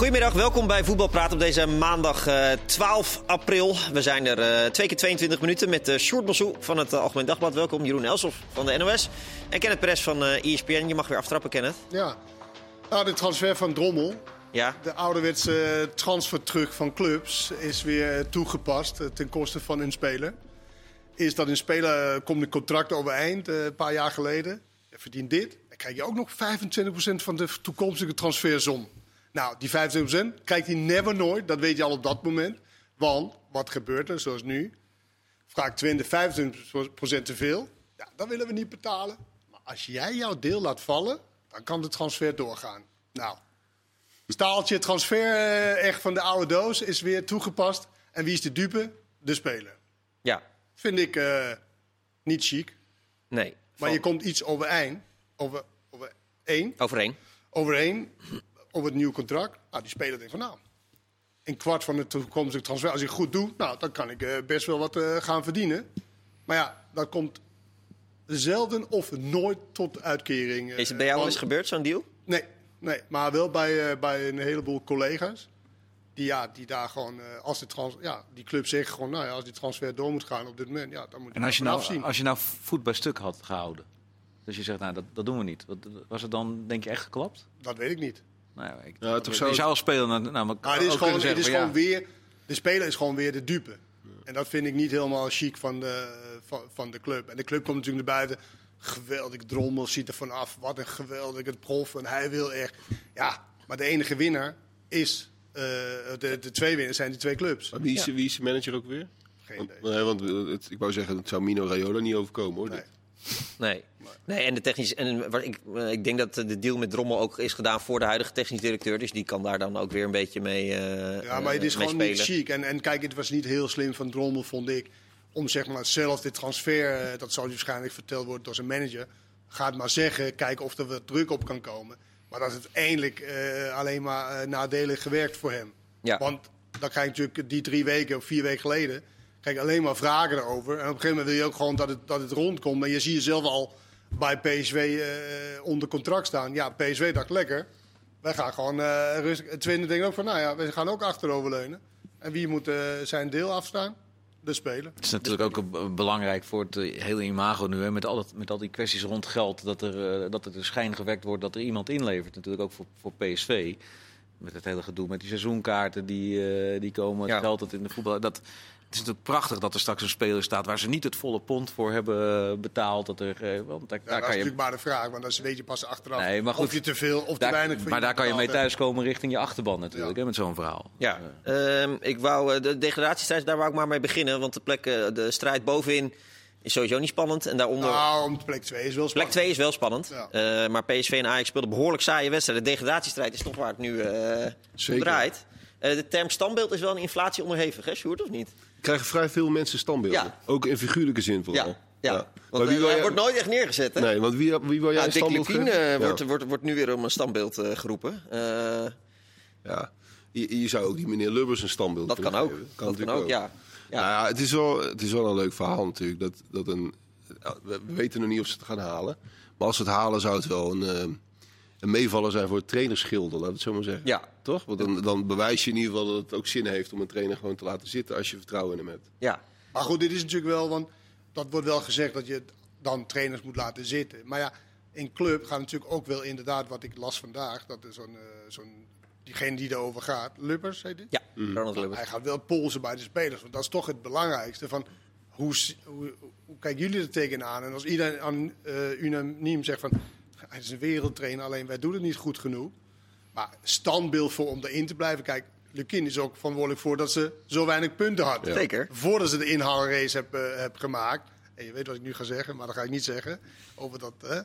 Goedemiddag, welkom bij Voetbalpraat op deze maandag eh, 12 april. We zijn er eh, twee keer 22 minuten met uh, Sjoerd van het uh, Algemeen Dagblad. Welkom, Jeroen Elsof van de NOS. En Kenneth Perez van ESPN. Je mag weer aftrappen, Kenneth. Ja, nou, de transfer van Drommel. Ja. De ouderwetse transfer terug van clubs is weer toegepast ten koste van een speler. Is dat een speler komt een contract overeind een paar jaar geleden. Je verdient dit. Dan krijg je ook nog 25% van de toekomstige transfersom. Nou, die 25% krijgt hij never nooit. Dat weet je al op dat moment. Want, wat gebeurt er, zoals nu? Vraag 20, 25% te veel. Ja, dat willen we niet betalen. Maar als jij jouw deel laat vallen, dan kan de transfer doorgaan. Nou, staaltje transfer eh, echt van de oude doos is weer toegepast. En wie is de dupe? De speler. Ja. Vind ik uh, niet chic. Nee. Maar Van- je komt iets overeind. Over, over één. Overeen. Overeen. Op het nieuw contract. Nou, die speler denkt van nou. Een kwart van de toekomstige transfer. Als ik goed doe, nou, dan kan ik eh, best wel wat eh, gaan verdienen. Maar ja, dat komt zelden of nooit tot uitkering. eh, Is het bij jou eens gebeurd, zo'n deal? Nee, nee, maar wel bij, eh, bij een heleboel collega's. Die, ja, die daar gewoon, eh, als de trans, ja, die club zegt gewoon, nou ja, als die transfer door moet gaan op dit moment, ja, dan moet je En als je, dat nou, afzien. als je nou voet bij stuk had gehouden. Dus je zegt, nou, dat, dat doen we niet. Wat, was het dan, denk je, echt geklapt? Dat weet ik niet. Nou, ja, ik, Ja, toch je zou- zou als speler... Nou, nou, maar Maar het is gewoon, het is gewoon ja, weer, de speler is gewoon weer de dupe. En dat vind ik niet helemaal chic van de, van, van de club. En de club komt natuurlijk naar buiten. Geweldig drommel, ziet er vanaf. Wat een geweldige prof. En hij wil echt. Ja, maar de enige winnaar is. eh, de, de twee winnaars zijn die twee clubs. Maar wie, is, wie is de manager ook weer? Geen Want, idee. nee, want eh, het, ik wou zeggen, het zou Mino Raiola niet overkomen hoor. Nee. Nee. Nee, en de technisch, en wat ik, eh, ik denk dat de deal met Drommel ook is gedaan voor de huidige technisch directeur. Dus die kan daar dan ook weer een beetje mee, eh Ja, maar het is mee gewoon spelen. niet chic. En, en kijk, het was niet heel slim van Drommel, vond ik. Om zeg maar zelf dit transfer, eh, dat zou waarschijnlijk verteld worden door zijn manager. Gaat maar zeggen, kijken of er wat druk op kan komen. Maar dat het eindelijk eh, alleen maar eh, nadelig gewerkt voor hem. Ja. Want dan krijg je natuurlijk die drie weken of vier weken geleden. Je alleen maar vragen erover. En op een gegeven moment wil je ook gewoon dat het, dat het rondkomt. Maar je ziet jezelf al bij PSV eh, onder contract staan. Ja, PSV dacht lekker. Wij gaan gewoon eh rustig. Het tweede denkt ook van, nou ja, we gaan ook achteroverleunen. En wie moet eh, zijn deel afstaan? De speler. Het is natuurlijk ook eh, belangrijk voor het eh, hele imago nu. Hè, met, al dat, met al die kwesties rond geld. Dat er, eh, dat er de schijn gewekt wordt dat er iemand inlevert. Natuurlijk ook voor, voor PSV. Met het hele gedoe met die seizoenkaarten die, eh, die komen. Het Ja. geld dat in de voetbal... Dat, het is natuurlijk prachtig dat er straks een speler staat... waar ze niet het volle pond voor hebben eh, betaald. Dat er, eh, want daar, Ja, daar dat kan is je... natuurlijk maar de vraag. Want dan weet je pas achteraf Nee, maar goed, of je te veel of te weinig maar daar kan je mee thuiskomen richting je achterban natuurlijk, Ja. hè, met zo'n verhaal. Ja, ehm, ik wou eh, de degradatiestrijd, daar wou ik maar mee beginnen. Want de, plek, de strijd bovenin is sowieso niet spannend. En daaronder. Nou, om plek 2 is wel Plek spannend. 2 is wel spannend. Ja. Eh, maar PSV en Ajax speelden behoorlijk saaie wedstrijden. De degradatiestrijd is toch waar het nu eh Zeker. draait. Eh, de term standbeeld is wel een inflatie onderhevig, hè, Sjoerd, of niet? Krijgen vrij veel mensen standbeelden. Ja. Ook in figuurlijke zin vooral. Ja. ja. Maar Want wie wil hij jij- wordt nooit echt neergezet, hè? Nee, want wie, wie wil jij Ja, een Dick standbeeld Lupien geven? eh, Ja. wordt, wordt, wordt nu weer om een standbeeld eh, geroepen. Eh, Ja. Je, je zou ook die meneer Lubbers een standbeeld dat kan kunnen ook. geven. dat kan natuurlijk ook, ja. Ja. ja. Nou ja, het, is wel, het is wel een leuk verhaal natuurlijk. Dat, dat een, we we weten nog niet of ze het gaan halen. Maar als ze het halen zou het wel een, eh, een meevaller zijn voor het trainerschilder. We het zo maar zeggen. Ja. Toch? Want dan, dan bewijs je in ieder geval dat het ook zin heeft om een trainer gewoon te laten zitten als je vertrouwen in hem hebt. ja. Maar goed, dit is natuurlijk wel, want dat wordt wel gezegd dat je dan trainers moet laten zitten. Maar ja, in club gaat natuurlijk ook wel inderdaad, wat ik las vandaag, dat er zo'n, eh, zo'n diegene die erover gaat, Lubbers, heet hij? Ja, Ronald Lubbers. Hij gaat wel polsen bij de spelers, want dat is toch het belangrijkste. Van hoe, hoe, hoe kijken jullie er tegenaan? En als iedereen aan, eh, unaniem zegt van, hij is een wereldtrainer, alleen wij doen het niet goed genoeg. Maar standbeeld voor om erin te blijven. Kijk, Lukin is ook verantwoordelijk voor dat ze zo weinig punten had. Ja. Zeker. Voordat ze de inhaalrace heb, eh, heb gemaakt. En je weet wat ik nu ga zeggen, maar dat ga ik niet zeggen. Over dat. Hè, Je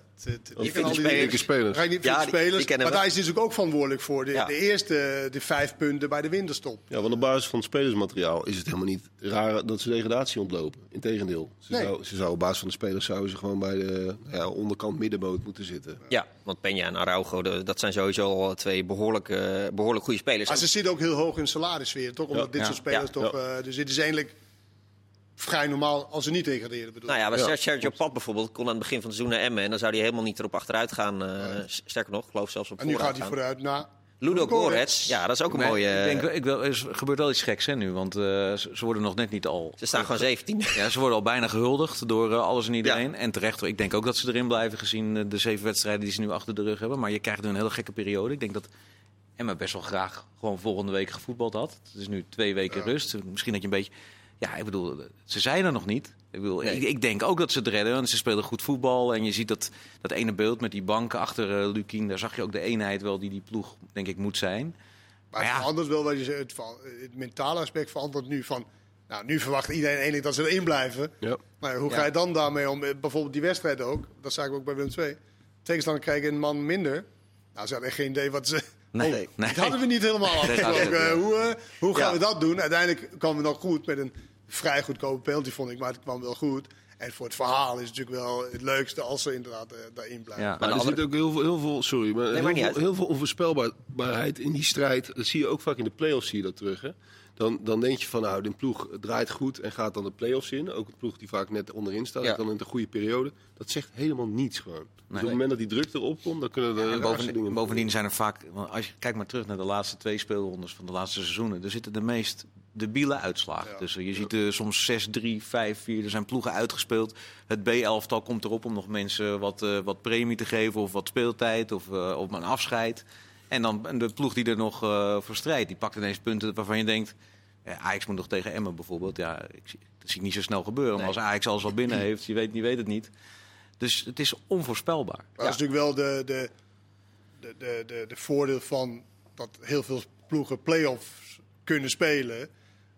al die spelers- spelers. Ga je niet Ja, die- spelers. maar we. daar is hij natuurlijk ook verantwoordelijk voor. De, Ja. de eerste de vijf punten bij de winterstop. Ja, want op basis van het spelersmateriaal is het helemaal niet raar dat ze degradatie ontlopen. Integendeel. Ze, Nee. zou, ze zou op basis van de spelers zouden ze gewoon bij de nou ja, onderkant middenboot moeten zitten. Ja, want Peña en Araujo, de- dat zijn sowieso al twee behoorlijk, eh, behoorlijk goede spelers. Maar ze zitten ook heel hoog in salarissfeer, toch? Omdat Ja. dit Ja. soort spelers Ja. toch... eh, dus het is eigenlijk vrij normaal als ze niet degraderen. Bedoel. Nou ja, maar Ja, Sergio Pap bijvoorbeeld kon aan het begin van het seizoen naar Emmen. En dan zou hij helemaal niet erop achteruit gaan. eh, Sterker nog, ik geloof zelfs op en nu gaat hij gaan. vooruit naar Ludo Gorets. Ja, dat is ook een Nee, mooie... Ik denk, ik wel, er gebeurt wel iets geks hè, nu, want eh, ze, worden nog net niet al... Ze staan gewoon 17. Ja, ze worden al bijna gehuldigd door eh, alles en iedereen. En terecht, ik denk ook dat ze erin blijven gezien de zeven wedstrijden die ze nu achter de rug hebben. Maar je krijgt nu een hele gekke periode. Ik denk dat Emma best wel graag gewoon volgende week gevoetbald had. Het is nu twee weken rust. Misschien dat je een beetje... Ja, ik bedoel, ze zijn er nog niet. Ik, bedoel, Nee. ik, ik denk ook dat ze het redden, want ze spelen goed voetbal. En je ziet dat, dat ene beeld met die banken achter eh Lukien. Daar zag je ook de eenheid wel die die ploeg, denk ik, moet zijn. Maar het ja. verandert wel wat je zegt. Het, het mentale aspect verandert nu van. Nou, nu verwacht iedereen eigenlijk dat ze erin blijven. Ja. Maar hoe ga je dan daarmee om? Eh, Bijvoorbeeld die wedstrijd ook. Dat zagen we ook bij Willem II. Tegenstander krijgen een man minder. Nou, ze hadden echt geen idee wat ze. Nee, Oh, nee. Dat hadden we niet helemaal afgesproken. Hoe, eh, hoe gaan Ja. we dat doen? Uiteindelijk kwamen we nog goed met een vrij goedkope penalty, vond ik. Maar het kwam wel goed. En voor het verhaal is het natuurlijk wel het leukste als ze inderdaad eh, daarin blijven. Ja. Maar er andere- zit ook heel veel, heel veel sorry, maar veel, heel veel onvoorspelbaarheid in die strijd. Dat zie je ook vaak in de play-offs zie je dat terug. Hè? Dan, dan denk je van nou, de ploeg draait goed en gaat dan de play-offs in. Ook een ploeg die vaak net onderin staat, Ja. dan in de goede periode. Dat zegt helemaal niets gewoon. Dus op het moment dat die druk erop komt, dan kunnen er raarste bovendien, dingen bovendien zijn er vaak, want als je kijkt maar terug naar de laatste twee speelrondes van de laatste seizoenen, er zitten de meest debiele uitslagen Ja. tussen. Je ziet er soms 6, 3, 5, 4, er zijn ploegen uitgespeeld. Het B-elftal komt erop om nog mensen wat, eh, wat premie te geven of wat speeltijd of, eh, of een afscheid. En dan de ploeg die er nog eh voor strijdt, die pakt ineens punten waarvan je denkt, ja, Ajax moet nog tegen Emmen bijvoorbeeld. Ja, ik zie, dat zie ik niet zo snel gebeuren. Nee. Maar als Ajax alles al binnen heeft, je weet, je weet het niet. Dus het is onvoorspelbaar. Maar dat is natuurlijk wel de, de, de, de, de, de voordeel van dat heel veel ploegen play-offs kunnen spelen.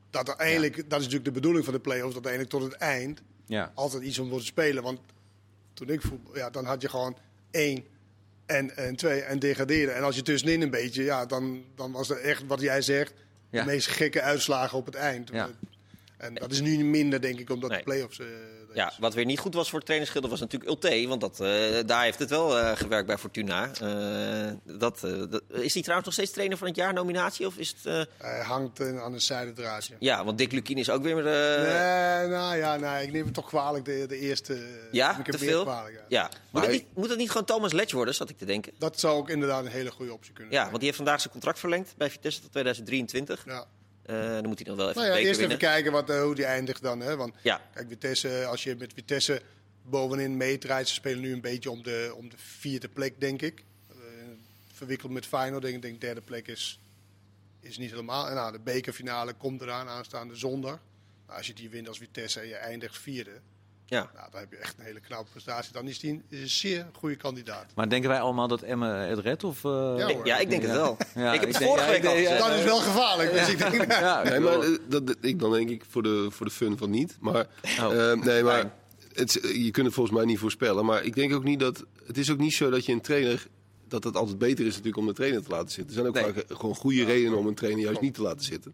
Dat, er eigenlijk, dat is natuurlijk de bedoeling van de play-offs, dat eigenlijk tot het eind Ja. altijd iets om wordt te spelen. Want toen ik voetbal, ja, dan had je gewoon één en, en twee en degraderen. En als je tussenin een beetje, ja, dan, dan was er echt wat jij zegt, Ja. de meest gekke uitslagen op het eind. Ja. En dat is nu minder, denk ik, omdat Nee. de play-offs... eh, Ja, wat weer niet goed was voor het trainerschilder was natuurlijk Ulte. Want dat, eh, daar heeft het wel eh, gewerkt bij Fortuna. Dat, dat- is hij trouwens nog steeds trainer van het jaar nominatie? Of is het, Hij hangt aan een zijdendraadje. ja, want Dick Lukien is ook weer... Nee, nou ja, nee, ik neem het toch kwalijk, de, de eerste. ja, ik heb te veel? Kwalijk, ja. Ja. Moet, het niet, moet het niet gewoon Thomas Letch worden, zat ik te denken? Dat zou ook inderdaad een hele goede optie kunnen Ja, zijn. want die heeft vandaag zijn contract verlengd bij Vitesse tot 2023. Ja. Eh, dan moet hij dan wel even Nou ja, eerst even kijken wat, eh, hoe die eindigt dan. Hè? Want Ja, kijk, Vitesse, als je met Vitesse bovenin meedraait, ze spelen nu een beetje om de, om de vierde plek, denk ik. Eh, verwikkeld met Feyenoord, denk ik, denk derde plek is, is niet helemaal. En nou, de bekerfinale komt eraan aanstaande zondag. Nou, als je die wint als Vitesse en je eindigt vierde, ja. nou, dan heb je echt een hele knappe prestatie. Dan is die is een zeer goede kandidaat. Maar denken wij allemaal dat Emmen het redt? Of, eh, Ja, Ik- hoor. ja, ik denk het wel. Ja, ik heb ik het vorige week al. Dat is wel gevaarlijk. Dus ik denk, Ja, Nee, ik maar eh, dat, ik dan denk ik voor de, voor de fun van niet. Maar, Oh, eh, nee, maar het, je kunt het volgens mij niet voorspellen. Maar ik denk ook niet dat. Het is ook niet zo dat je een trainer. Dat het altijd beter is natuurlijk om de trainer te laten zitten. Er zijn ook Nee. vaak gewoon goede redenen om een trainer juist niet te laten zitten.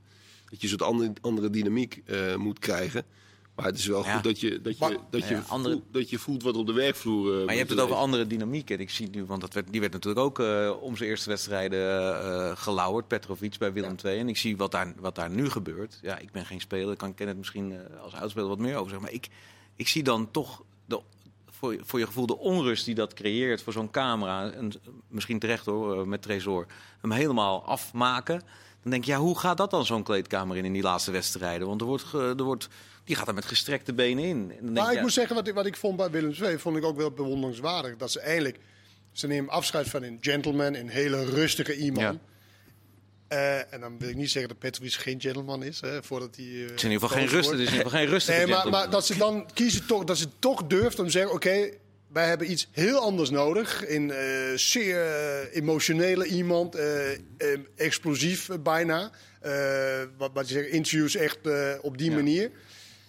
Dat je een soort andere, andere dynamiek eh, moet krijgen. Maar het is wel Ja. goed dat je, dat je, Maar- dat je, Ja, andere- voelt, dat je voelt wat op de werkvloer. eh, Maar je hebt het over leven. andere dynamiek. En ik zie nu, want dat werd, die werd natuurlijk ook eh, om zijn eerste wedstrijden eh gelauwerd. Petrovic bij Willem II. En ik zie wat daar, wat daar nu gebeurt. Ja, ik ben geen speler. Ik kan ken het misschien eh, als uitspeler wat meer over zeggen. Maar ik, ik zie dan toch de, voor, voor je gevoel de onrust die dat creëert voor zo'n camera. En misschien terecht hoor, eh, met Tresor. Hem helemaal afmaken. Dan denk je, ja, hoe gaat dat dan zo'n kleedkamer in in die laatste wedstrijden? Want er wordt, er wordt, die gaat er met gestrekte benen in. En dan Maar ik ja, moet zeggen, wat ik, wat ik vond bij Willem II, vond ik ook wel bewonderenswaardig. Dat ze eigenlijk, ze nemen afscheid van een gentleman, een hele rustige iemand. Ja. Eh, en dan wil ik niet zeggen dat Petrovic geen gentleman is, hè, voordat hij... eh, Het is in ieder geval geen rust. Het is in ieder geval geen rustige Nee, maar, maar dat ze dan kiezen toch, dat ze toch durft om te zeggen: oké, wij hebben iets heel anders nodig. Een eh, zeer emotionele iemand, explosief bijna. Wat, wat je zegt, interviews echt op die Ja. manier.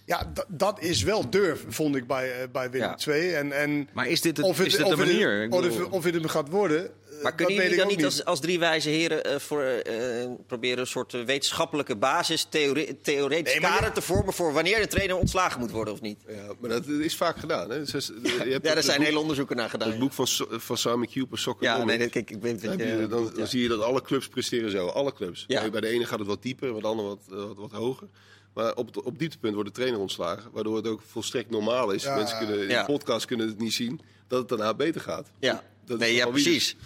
Ja, d- dat is wel durf, vond ik bij, eh, bij Willem Ja. II. En, en Maar is dit, het, of het, is dit of de manier? Of, bedoel- het, of het hem gaat worden. eh, Maar kunnen weet jullie dan niet als, als drie wijze heren eh, voor, eh, proberen een soort wetenschappelijke basis, theoretisch Nee, je- kader te vormen voor wanneer de trainer ontslagen moet worden of niet? Ja, maar dat is vaak gedaan. Hè? Dus, je hebt Ja, daar zijn boek- hele onderzoeken naar gedaan. Het boek van, So- van Simon Cooper, Soccer Ja, nee, dat- kijk, ik weet Dan, het. je- dan, dan ja. zie je dat alle clubs presteren zo. Alle clubs. Bij de ene gaat het wat dieper, bij de andere wat, wat, wat hoger. Maar op, het- op dieptepunt wordt de trainer ontslagen. Waardoor het ook volstrekt normaal is. Ja. Mensen kunnen, in Ja. de podcast kunnen het niet zien. Dat het daarna beter gaat. Ja, Dat nee, ja, precies.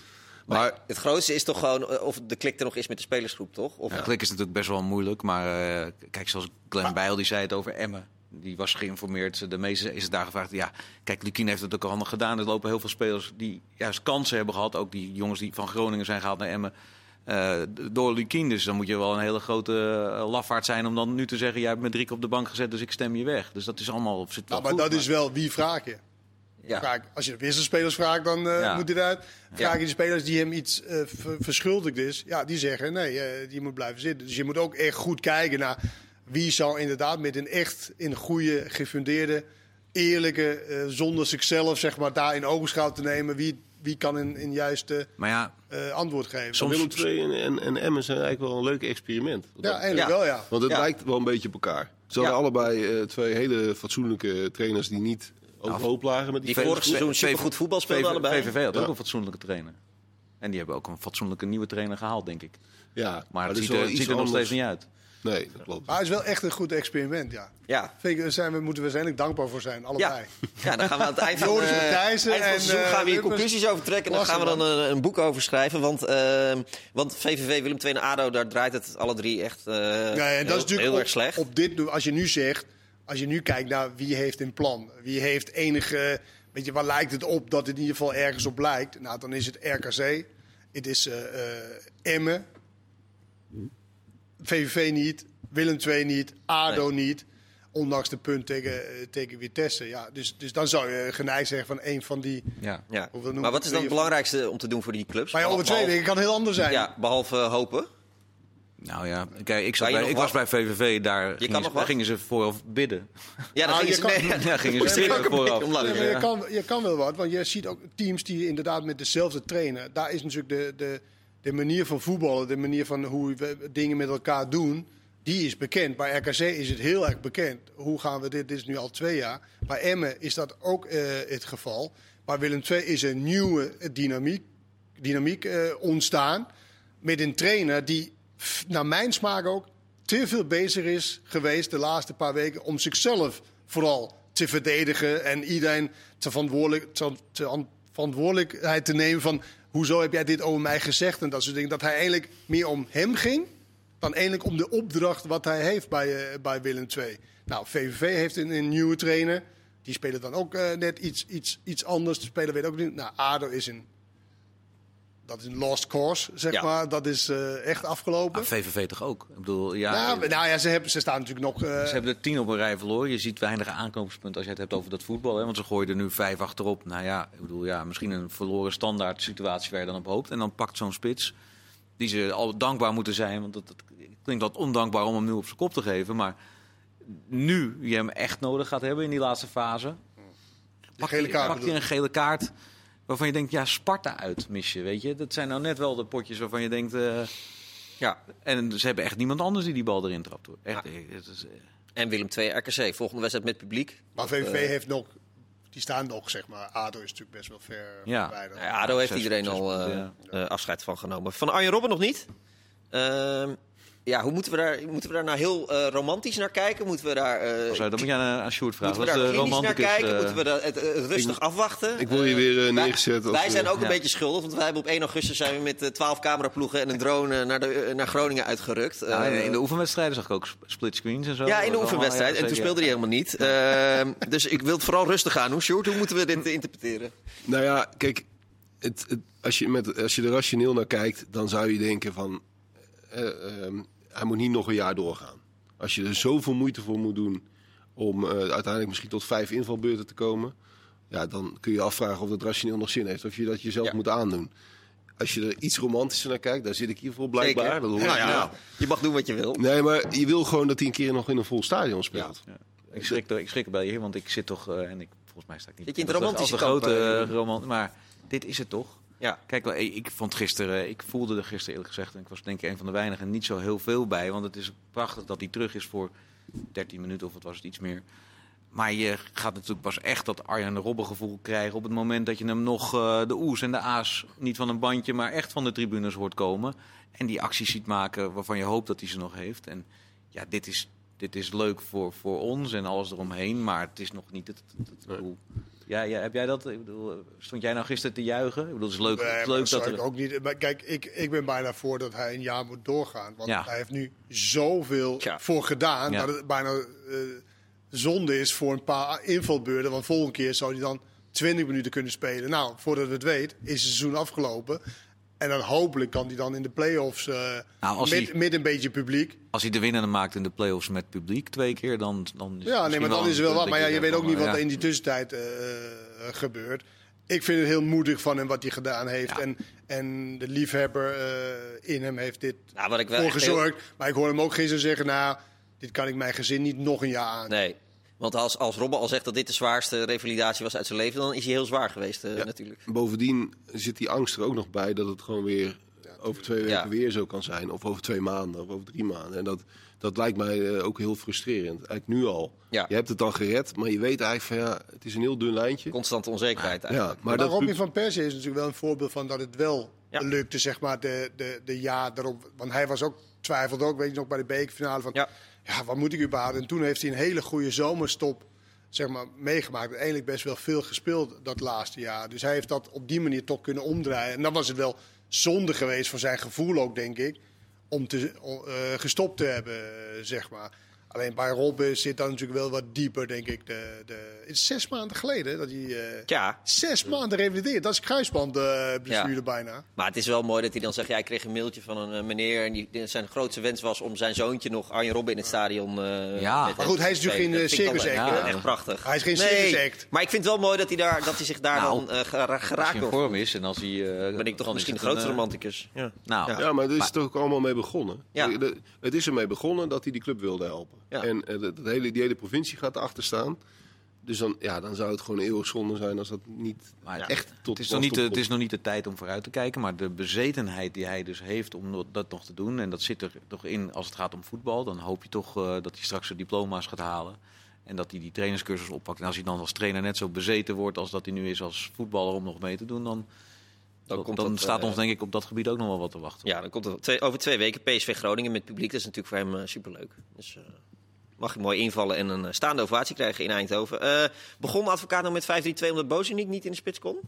Maar Het grootste is toch gewoon of de klik er nog is met de spelersgroep, toch? Of, De klik is natuurlijk best wel moeilijk. Maar eh, kijk, zoals Glenn Bijl die zei het over Emmen. Die was geïnformeerd. De meeste is daar gevraagd. Ja, kijk, Lukien heeft het ook al handig gedaan. Er lopen heel veel spelers die juist kansen hebben gehad. Ook die jongens die van Groningen zijn gehaald naar Emmen. Eh, door Lukien. Dus dan moet je wel een hele grote eh, lafaard zijn om dan nu te zeggen... jij hebt me drie keer op de bank gezet, dus ik stem je weg. Dus dat is allemaal... Zit wel Nou, maar goed, dat is wel wie vraag je. ja. Vraag, als je de wisselspelers vraagt, dan eh, Ja. moet hij eruit. Vraag je de spelers die hem iets ver- verschuldigd is, ja, die zeggen nee, die moet blijven zitten. Dus je moet ook echt goed kijken naar wie zou inderdaad met een echt in goede, gefundeerde, eerlijke, zonder zichzelf zeg maar daar in ogenschouw te nemen, wie, wie kan een, een juiste Maar ja, eh, antwoord geven. Soms- Willem II en, en, en Emmen zijn eigenlijk wel een leuk experiment. ja, eigenlijk Ja. wel, ja. Want het Ja. lijkt wel een beetje op elkaar. Ze hadden Ja. allebei eh, twee hele fatsoenlijke trainers die niet overhoop lagen met die Die vorig seizoen supergoed voetbal speelden allebei. VVV had ook een fatsoenlijke trainer. En die hebben ook een fatsoenlijke nieuwe trainer gehaald, denk ik. Ja, Maar, het ziet er, het ziet er nog steeds niet uit. Nee, dat klopt. Maar het is wel echt een goed experiment, ja. Ja. Vind ik, Daar zijn we, moeten we uiteindelijk dankbaar voor zijn, allebei. ja, dan gaan we aan het eind van, Joris eh, Matthijssen eind van het en, seizoen eh, gaan we hier conclusies over trekken. En dan gaan we dan een, een boek over schrijven. Want, eh, want VVV, Willem II en ADO, daar draait het alle drie echt eh, Ja, en dat heel, is natuurlijk heel op, erg slecht. Op dit, als je nu zegt, als je nu kijkt naar wie heeft een plan, wie heeft enige, weet je, waar lijkt het op dat het in ieder geval ergens op lijkt? Nou, dan is het RKC, het is eh eh, Emmen, VVV niet, Willem II niet, ADO niet. Ondanks de punt tegen, eh, tegen Vitesse. Ja, dus, dus dan zou je geneigd zeggen van een van die. Ja. ja. Maar wat is dan het belangrijkste om te doen voor die clubs? Maar ja, over twee weken kan heel anders zijn. Ja, behalve hopen. Nou ja, kijk, ik, bij, ik was bij? VVV, daar, kan gingen, nog ze- daar wachten? gingen ze vooraf bidden. Ja, Nou, gingen ze, kan- Ja, gingen ze beetje vooraf. omlaag. Ja. je, kan, je kan wel wat, want je ziet ook teams die inderdaad met dezelfde trainer. Daar is natuurlijk de, de, de manier van voetballen, de manier van hoe we dingen met elkaar doen. Die is bekend. Bij RKC is het heel erg bekend. Hoe gaan we dit? Dit is nu al twee jaar. Bij Emmen is dat ook eh, het geval. Bij Willem II is een nieuwe dynamiek, dynamiek eh, ontstaan. Met een trainer die, naar mijn smaak ook, te veel bezig is geweest de laatste paar weken om zichzelf vooral te verdedigen en iedereen te, verantwoordelijk, te, te an- verantwoordelijkheid te nemen van hoezo heb jij dit over mij gezegd en dat soort dingen. Dat hij eigenlijk meer om hem ging dan eigenlijk om de opdracht wat hij heeft bij, eh, bij Willem II. Nou, VVV heeft een, een nieuwe trainer. Die spelen dan ook eh, net iets, iets, iets anders. De speler weet ook niet. Nou, ADO is een, dat is een lost course, zeg Ja. maar. Dat is eh, echt afgelopen. Ah, VVV toch ook? Ik bedoel, ja, nou, nou ja, ze, hebben, ze staan natuurlijk nog... eh, Ze hebben er tien op een rij verloren. Je ziet weinig aanknopingspunten als je het hebt over dat voetbal. Hè? Want ze gooien er nu vijf achterop. Nou ja, ik bedoel, ja, misschien een verloren standaard situatie waar je dan op hoopt. En dan pakt zo'n spits, die ze al dankbaar moeten zijn. Want het, het klinkt wat ondankbaar om hem nu op zijn kop te geven. Maar nu je hem echt nodig gaat hebben in die laatste fase... Pak gele je- kaart Pak je bedoel een gele kaart waarvan je denkt, ja, Sparta uit mis je, weet je. Dat zijn nou net wel de potjes waarvan je denkt... eh, Ja. en ze hebben echt niemand anders die die bal erin trapt. Hoor. Echt, eh, het is, eh, En Willem II, RKC. Volgende wedstrijd met publiek. maar VVV heeft nog... Die staan nog, zeg maar. ADO is natuurlijk best wel ver Ja. ja, ADO heeft Zes- iedereen zes al afscheid van genomen. Van Arjen Robben nog niet. Ja, hoe moeten we daar, moeten we daar nou heel eh, romantisch naar kijken? Moeten we daar, eh, Zo, dat moet je aan, aan Sjoerd vragen. moeten we Dat daar is de klinisch naar kijken? eh, moeten we het, het rustig afwachten? ik wil je weer, eh, wij- Wij zijn eh, ook een beetje schuldig. Want wij hebben op 1 augustus zijn we met eh, 12 cameraploegen en een drone eh, naar, de, eh, naar Groningen uitgerukt. in- Eh, in de oefenwedstrijden zag ik ook sp- split screens en zo. ja, in de Dat oefenwedstrijd. En toen speelde hij helemaal niet. Ehm, dus ik wil het vooral rustig aan doen. Sjoerd, hoe moeten we dit eh, interpreteren? Nou ja, kijk, het, het- als, je met, als je er rationeel naar kijkt, dan zou je denken van, eh, ehm, hij moet niet nog een jaar doorgaan. Als je er zoveel moeite voor moet doen om eh, uiteindelijk misschien tot vijf invalbeurten te komen, ja, dan kun je afvragen of dat rationeel nog zin heeft, of je dat jezelf Ja. moet aandoen. Als je er iets romantischer naar kijkt, daar zit ik hier voor blijkbaar. Zeker. Dat hoort Nou je ja, wel. je mag doen wat je wil. Nee, maar je wil gewoon dat hij een keer nog in een vol stadion speelt. Ja. Ik schrik, er, ik schrik er bij je, want ik zit toch... eh, en ik, volgens mij sta ik niet... Zit je in het als als romantische grote roman, Maar dit is het toch? Ja. Kijk, wel, ik vond gisteren, eh, ik voelde er gisteren eerlijk gezegd, en ik was denk ik een van de weinigen, niet zo heel veel bij. Want het is prachtig dat hij terug is voor 13 minuten of wat was het iets meer. Maar je gaat natuurlijk pas echt dat Arjan Robben gevoel krijgen op het moment dat je hem nog eh, de oes en de aas niet van een bandje, maar echt van de tribunes hoort komen. En die acties ziet maken waarvan je hoopt dat hij ze nog heeft. En ja, dit is, dit is leuk voor, voor ons en alles eromheen, maar het is nog niet het, het, het doel. Ja, ja, heb jij dat? Ik bedoel, stond jij nou gisteren te juichen? Ik bedoel, het is leuk, Nee, het is leuk dat er... ook niet. Maar kijk, ik, ik ben bijna voor dat hij een jaar moet doorgaan. Want Ja. hij heeft nu zoveel Tja. voor gedaan. Ja. Dat het bijna eh, zonde is voor een paar invalbeurten. Want volgende keer zou hij dan 20 minuten kunnen spelen. Nou, voordat we het weten, is het seizoen afgelopen. En dan hopelijk kan hij dan in de play-offs eh, Nou, met, hij- met een beetje publiek. Als hij de winnende maakt in de play-offs met publiek twee keer, dan, dan is het Ja, nee, maar dan is het wel wat. Maar ja, je weet ook niet wat ja. er in die tussentijd eh, gebeurt. Ik vind het heel moedig van hem wat hij gedaan heeft. Ja. En, en de liefhebber eh, in hem heeft dit Nou, wat ik wel voor heel- gezorgd. Maar ik hoor hem ook gisteren zeggen, nou, dit kan ik mijn gezin niet nog een jaar aan. Nee. Want als, als Robben al zegt dat dit de zwaarste revalidatie was uit zijn leven, dan is hij heel zwaar geweest eh, natuurlijk. Bovendien zit die angst er ook nog bij dat het gewoon weer over twee weken Ja. weer zo kan zijn. Of over twee maanden, of over drie maanden. En dat, dat lijkt mij eh, ook heel frustrerend. Eigenlijk nu al. Ja. Je hebt het dan gered, maar je weet eigenlijk van ja, het is een heel dun lijntje. Constante onzekerheid Ja, eigenlijk. maar Maar dat Robin van Persie is natuurlijk wel een voorbeeld van dat het wel Ja. lukte, zeg maar, de, de, de jaar daarop. Want hij was ook, twijfelde ook, weet je nog, bij de bekerfinale van, Ja. Ja. wat moet ik überhaupt? En toen heeft hij een hele goede zomerstop, zeg maar, meegemaakt. Eigenlijk best wel veel gespeeld dat laatste jaar. Dus hij heeft dat op die manier toch kunnen omdraaien. En dan was het wel zonde geweest voor zijn gevoel ook, denk ik, om te, eh, gestopt te hebben, zeg maar. Alleen bij Robin zit dan natuurlijk wel wat dieper, denk ik. De, de, het is zes maanden geleden dat hij... eh, Ja, Zes maanden revalideerd. Dat is kruisbandblessure Ja. bijna. maar het is wel mooi dat hij dan zegt, ja, ik kreeg een mailtje van een eh, meneer en die, zijn grootste wens was om zijn zoontje nog Arjen Robben in het stadion eh Ja. met Maar goed, hij is natuurlijk geen, circus act, ja, echt prachtig. Hij is geen Nee, circus act. Maar ik vind het wel mooi dat hij, daar, dat hij zich daar Nou, dan eh, gera- Als hij geraakt in door vorm is en als hij... eh, ben ik toch misschien is de grootste een, romanticus. Ja. Nou, Ja. Ja, maar er is Maar- toch ook allemaal mee begonnen. Ja. Het is ermee begonnen dat hij die club wilde helpen. Ja. En eh, dat, hele, die hele provincie gaat erachter staan. Dus dan, ja, dan zou het gewoon eeuwig zonde zijn als dat niet Maar echt tot het, is nog niet, de- het is nog niet de tijd om vooruit te kijken, maar de bezetenheid die hij dus heeft om dat nog te doen, en dat zit er toch in als het gaat om voetbal, dan hoop je toch eh, dat hij straks zijn diploma's gaat halen. En dat hij die trainerscursus oppakt. En als hij dan als trainer net zo bezeten wordt als dat hij nu is als voetballer om nog mee te doen, dan, dan, komt dan dat, staat eh, ons denk ik op dat gebied ook nog wel wat te wachten. Ja, dan komt er twee, over twee weken PSV Groningen met publiek. Dat is natuurlijk voor hem eh, superleuk. Dus eh, mag hij mooi invallen en een eh, staande ovatie krijgen in Eindhoven. Eh, begon de advocaat nog met 5-3-2 omdat Bozeniek niet in de spits kon?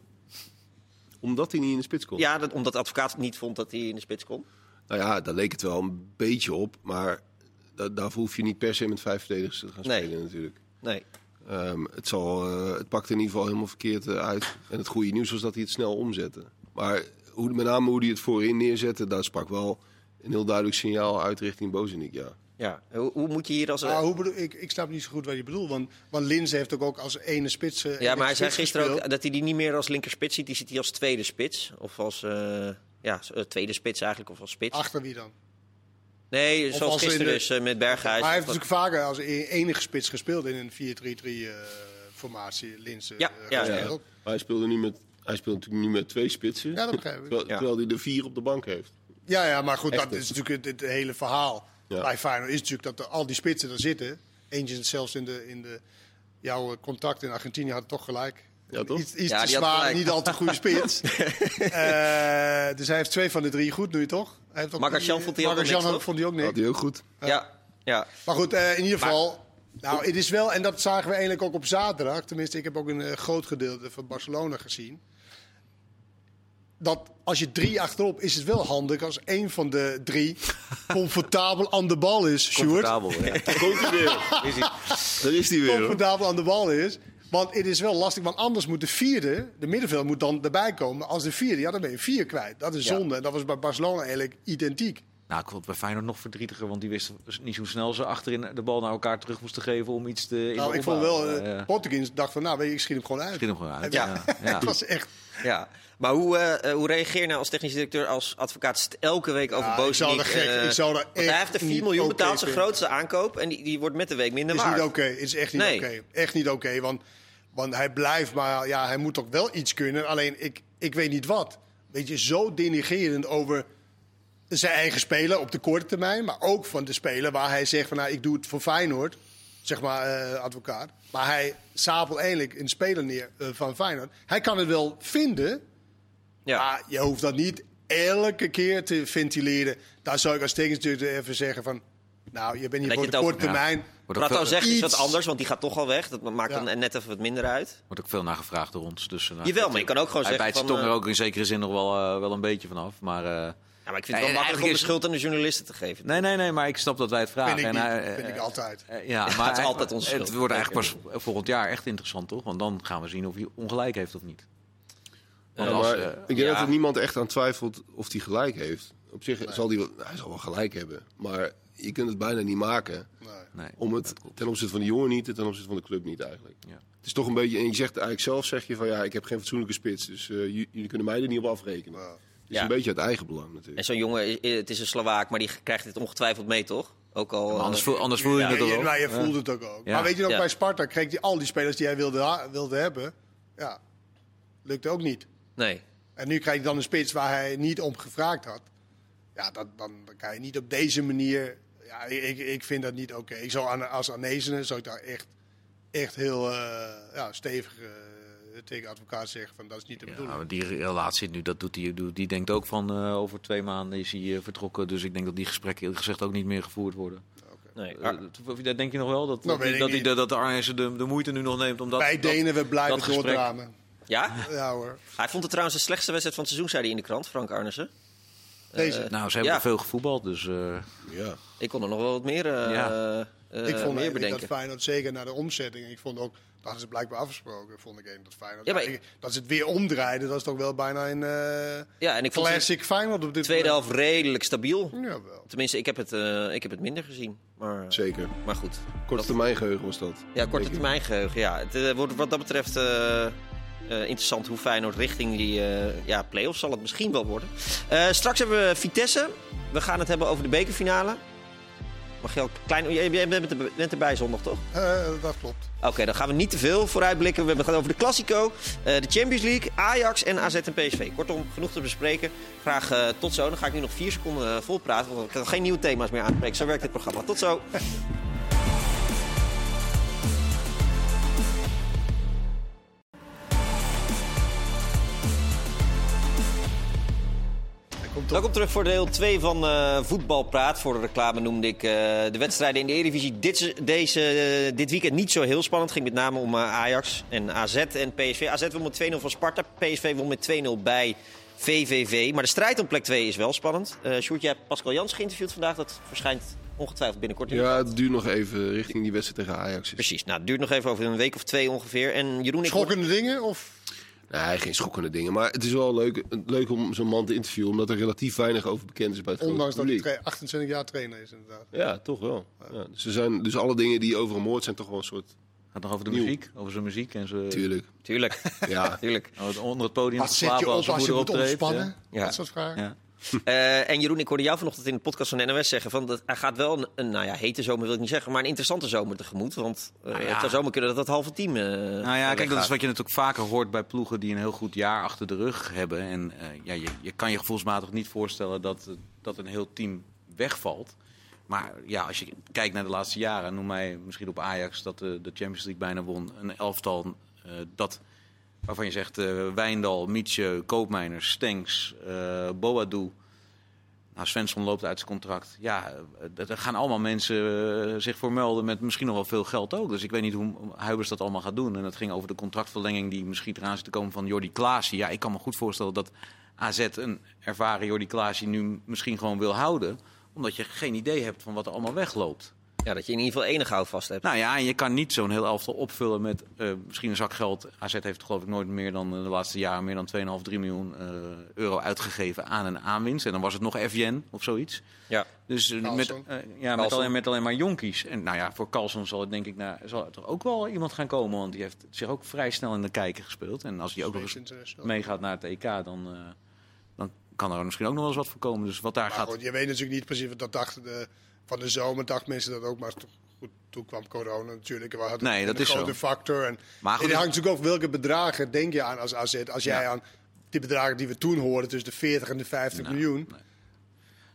Omdat hij niet in de spits komt. Ja, dat, omdat de advocaat niet vond dat hij in de spits kon. Nou ja, daar leek het wel een beetje op. Maar da- daarvoor hoef je niet per se met vijf verdedigers te gaan Nee. spelen natuurlijk. Nee. Ehm, het, zal, eh, het pakte in ieder geval helemaal verkeerd uit. En het goede nieuws was dat hij het snel omzette. Maar hoe, met name hoe hij het voorin neerzette, daar sprak wel een heel duidelijk signaal uit richting Bozenik. Ja. Ja. Hoe, hoe moet je hier als... Maar hoe bedoel, ik, ik snap niet zo goed wat je bedoelt. Want, want Linz heeft ook, ook als ene spits. eh, ja, maar hij zei gisteren ook dat hij die niet meer als linkerspits ziet. Die ziet hij als tweede spits. Of als... eh, ja, eh, tweede spits eigenlijk. Of als spits. Achter wie dan? Nee, Of zoals gisteren de- dus eh, met Berghuis. Maar hij heeft wat- natuurlijk vaker als e- enige spits gespeeld in een 4-3-3 eh, formatie. Linz Ja, ja. Maar hij speelde nu met, hij speelt natuurlijk nu met twee spitsen. Ja, dat begrijp ik. Terwijl, hij er vier op de bank heeft. Ja, ja, maar goed, Echt, dat is natuurlijk het, het hele verhaal. Ja. Bij Feyenoord is natuurlijk dat er al die spitsen er zitten. Eentje zelfs in de, in de jouw contact in Argentinië had toch gelijk. Ja, toch? Iets, iets Ja, te zwaar, niet al te goede spits. Eh, dus hij heeft twee van de drie goed nu, toch? Die- vond hij ook niks, toch? vond hij ook niks. had hij ook goed. Ja, ja. Maar goed, eh, in ieder geval. Nou, het is wel, en dat zagen we eigenlijk ook op zaterdag. Tenminste, ik heb ook een eh, groot gedeelte van Barcelona gezien. Dat als je drie achterop is het wel handig als één van de drie comfortabel aan de bal is, Sjoerd. Comfortabel, ja. Komt hij weer. Is hij- Daar is hij weer. Comfortabel aan de bal is. Want het is wel lastig, want anders moet de vierde, de middenveld moet dan erbij komen. Als de vierde, ja, dan ben je vier kwijt. Dat is Ja. zonde. En dat was bij Barcelona eigenlijk identiek. Nou, ik vond het bij Feyenoord nog verdrietiger, want die wisten niet zo snel ze achterin de bal naar elkaar terug moesten geven om iets te in Nou, ik vond wel, uh, dacht van, nou weet je, ik schiet hem gewoon uit. schiet hem gewoon uit. Ja. Ja. Ja. Dat was echt... Ja, maar hoe, eh, eh, hoe reageer je nou als technisch directeur, als advocaat elke week over Ja, Bozeniek? ik ik zou er want hij echt heeft de 4 niet miljoen betaald, zijn grootste aankoop. En die, die wordt met de week minder is waard. niet oké. Het is echt niet Nee. oké. Echt niet oké. want, want hij blijft, maar ja, hij moet toch wel iets kunnen. Alleen, ik, ik weet niet wat. Weet je, zo denigerend over zijn eigen speler op de korte termijn. Maar ook van de speler waar hij zegt van, nou, ik doe het voor Feyenoord. Zeg maar, eh, advocaat. Maar hij sapelt eigenlijk een speler neer eh, van Feyenoord. Hij kan het wel vinden, Ja. maar je hoeft dat niet elke keer te ventileren. Daar zou ik als tegenstuurder even zeggen van... Nou, je bent hier Dat voor je de het korte termijn. Prato veel, zegt is wat iets- anders, want die gaat toch al weg. Dat maakt Ja. dan net even wat minder uit. wordt ook veel naar gevraagd door ons. Dus, eh, nou, Jawel, maar je kan ook gewoon Hij zeggen bijt zijn tong er ook in zekere zin nog wel, wel een beetje vanaf. Maar, eh, maar ik vind het wel makkelijk eigenlijk om de schuld aan de journalisten te geven. nee, nee, nee, maar ik snap dat wij het vragen. Vind ik En niet. hij- eh, Vind ik altijd. eh, ja, maar het is altijd onze schuld. Het wordt eigenlijk pas volgend jaar echt interessant, toch? Want dan gaan we zien of hij ongelijk heeft of niet. Ja, Want Ja, als, maar eh, ik denk ja. dat er niemand echt aan twijfelt of hij gelijk heeft. Op zich zal hij wel, hij zal wel gelijk hebben. Maar je kunt het bijna niet maken. Nee. Om het, ten opzichte van de jongen niet en ten opzichte van de club niet eigenlijk. Ja. Het is toch een beetje, en je zegt eigenlijk zelf, zeg je van ja, ik heb geen fatsoenlijke spits. Dus eh, jullie kunnen mij er niet op afrekenen. Ja. Het is Ja. een beetje uit eigen belang En natuurlijk. zo'n jongen, het is een Slovaak, maar die krijgt dit ongetwijfeld mee, toch? Ook al. Anders, eh, voel, anders voel je Ja, het er maar je voelt het ook ook. Ja. Maar weet je nog, Ja. bij Sparta kreeg hij al die spelers die hij wilde, wilde hebben. Ja, lukte ook niet. Nee. En nu krijg je dan een spits waar hij niet om gevraagd had. Ja, dat, dan, dan kan je niet op deze manier... Ja, ik, ik vind dat niet oké. Ik zou aan, als Anezene zou ik daar echt, echt heel eh, ja, stevig eh, tegen advocaat zeggen van dat is niet de Ja, bedoeling. maar die relatie nu, dat doet hij. doet- Die denkt ook van eh, over twee maanden is hij eh, vertrokken. Dus ik denk dat die gesprekken eerlijk gezegd ook niet meer gevoerd worden. nee. Eh, dat denk je nog wel? Dat, Nou, dat, dat, die- de de, de moeite nu nog neemt om dat... Wij dat- Denen, we blijven dat gesprek- doordramen. Ja? Ja hoor. Hij vond het trouwens de slechtste wedstrijd van het seizoen, zei hij in de krant, Frank Arnissen. Deze. Nou, ze hebben Ja. veel gevoetbald, dus... eh, Ja. Ik kon er nog wel wat meer, eh, Ja. Eh, ik vond meer ik bedenken. dat Feyenoord zeker naar de omzetting. Ik vond ook, dat hadden ze blijkbaar afgesproken, vond ik even dat Feyenoord. Ja, maar- eigenlijk- dat ze het weer omdraaiden, dat is toch wel bijna een eh Ja, en ik vond classic Feyenoord op dit tweede moment. helft redelijk stabiel. Jawel. Tenminste, ik heb het, eh, ik heb het minder gezien. Maar, Zeker. maar goed. Korte termijn geheugen was dat. Ja, korte termijn geheugen. Ja, het wordt wat dat betreft eh, eh, interessant hoe Feyenoord richting die eh ja, play-offs zal het misschien wel worden. Eh, straks hebben we Vitesse. We gaan het hebben over de bekerfinale. Mag je klein... Jij bent, er- erbij zondag, toch? Eh, dat klopt. Oké, dan gaan we niet te veel vooruitblikken. We het over de Classico, eh, de Champions League, Ajax en AZ en PSV. Kortom, genoeg te bespreken. Graag eh, tot zo. Dan ga ik nu nog vier seconden eh, vol praten, want ik kan geen nieuwe thema's meer aanspreken. Zo werkt dit programma. Tot zo. Welkom terug voor deel 2 van eh Voetbalpraat. Voor de reclame noemde ik eh, de wedstrijden in de Eredivisie dit, deze, eh, dit weekend niet zo heel spannend. Het ging met name om Ajax en AZ en PSV. AZ won met 2-0 van Sparta. PSV won met 2-0 bij VVV. Maar de strijd om plek 2 is wel spannend. Eh Sjoerd, jij hebt Pascal Jans geïnterviewd vandaag. Dat verschijnt ongetwijfeld binnenkort. in de Ja, het duurt nog even richting die wedstrijd tegen Ajax. Precies. Nou, het duurt nog even over een week of twee ongeveer. En Jeroen, ik Schokkende dingen? Of? Nee, geen schokkende dingen. Maar het is wel leuk, leuk om zo'n man te interviewen, omdat er relatief weinig over bekend is bij het Ondanks dat hij publiek. tra- 28 jaar trainer is inderdaad. Ja, toch wel. Ja, dus, er zijn, dus alle dingen die over hem hoort zijn toch wel een soort... Gaat nog over de Nieuw. muziek, over zijn muziek en zijn... Tuurlijk. Tuurlijk. Ja. Tuurlijk. Oh, onder het podium Wat te zet je slapen op als als je moet ontspannen? Ja. Dat soort vragen. Eh, en Jeroen, ik hoorde jou vanochtend in de podcast van de NOS zeggen... Van dat hij gaat wel een, een, nou ja, hete zomer wil ik niet zeggen... maar een interessante zomer tegemoet. Want eh Nou ja. het zou zomaar kunnen dat het halve team eh Nou ja, kijk, dat is wat je natuurlijk vaker hoort bij ploegen die een heel goed jaar achter de rug hebben. En ja, je, je kan je gevoelsmatig niet voorstellen dat, dat een heel team wegvalt. Maar ja, als je kijkt naar de laatste jaren, noem mij misschien op Ajax dat de, de Champions League bijna won. Een elftal dat, waarvan je zegt eh Wijndal, Mietje, Koopmeiners, Stenks, eh Boadu. Nou, Svensson loopt uit zijn contract. Ja, eh, er gaan allemaal mensen zich voor melden met misschien nog wel veel geld ook. Dus ik weet niet hoe Huibers dat allemaal gaat doen. En het ging over de contractverlenging die misschien eraan zit te komen van Jordi Klaasie. Ja, ik kan me goed voorstellen dat AZ een ervaren Jordi Klaasie nu misschien gewoon wil houden. Omdat je geen idee hebt van wat er allemaal wegloopt. Ja, dat je in ieder geval enig hout vast hebt. Nou ja, en je kan niet zo'n heel elftal opvullen met eh, misschien een zak geld. AZ heeft geloof ik nooit meer dan eh, de laatste jaren meer dan 2,5, 3 miljoen eh, euro uitgegeven aan een aanwinst. En dan was het nog FJN of zoiets. Ja. Dus met, ja, met, alleen, met alleen maar jonkies. En nou ja, voor Carlson zal het denk ik naar, zal er toch ook wel iemand gaan komen. Want die heeft zich ook vrij snel in de kijker gespeeld. En als hij ook nog eens meegaat naar het EK, dan, eh, dan kan er misschien ook nog wel eens wat voor komen. Dus wat daar Maar gaat... goed, je weet natuurlijk niet precies wat dat dachten de, van de zomer. Mensen dat ook, maar goed, toen kwam corona natuurlijk. We hadden Nee, dat een is grote zo. factor. En, Maar goed, het hangt natuurlijk ook welke bedragen denk je aan als AZ. Als jij Ja. aan die bedragen die we toen hoorden, tussen de 40 en de 50 Nou, miljoen.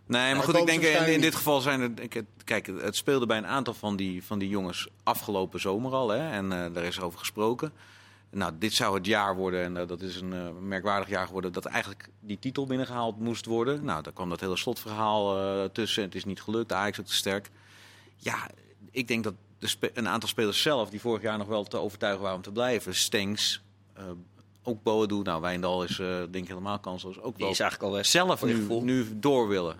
Nee, maar goed, ik denk ze in, in dit geval zijn er. Kijk, het speelde bij een aantal van die, van die jongens afgelopen zomer al. Hè, en eh, daar is over gesproken. Nou, dit zou het jaar worden, en eh, dat is een eh, merkwaardig jaar geworden, dat eigenlijk die titel binnengehaald moest worden. Nou, daar kwam dat hele slotverhaal eh, tussen. Het is niet gelukt, Ajax ook te sterk. Ja, ik denk dat de een aantal spelers zelf die vorig jaar nog wel te overtuigen waren om te blijven. Stenks, eh, ook Boadu. Nou, Wijndal is eh, denk ik helemaal kansloos. Ook Die wel is eigenlijk al zelf nu, nu door willen.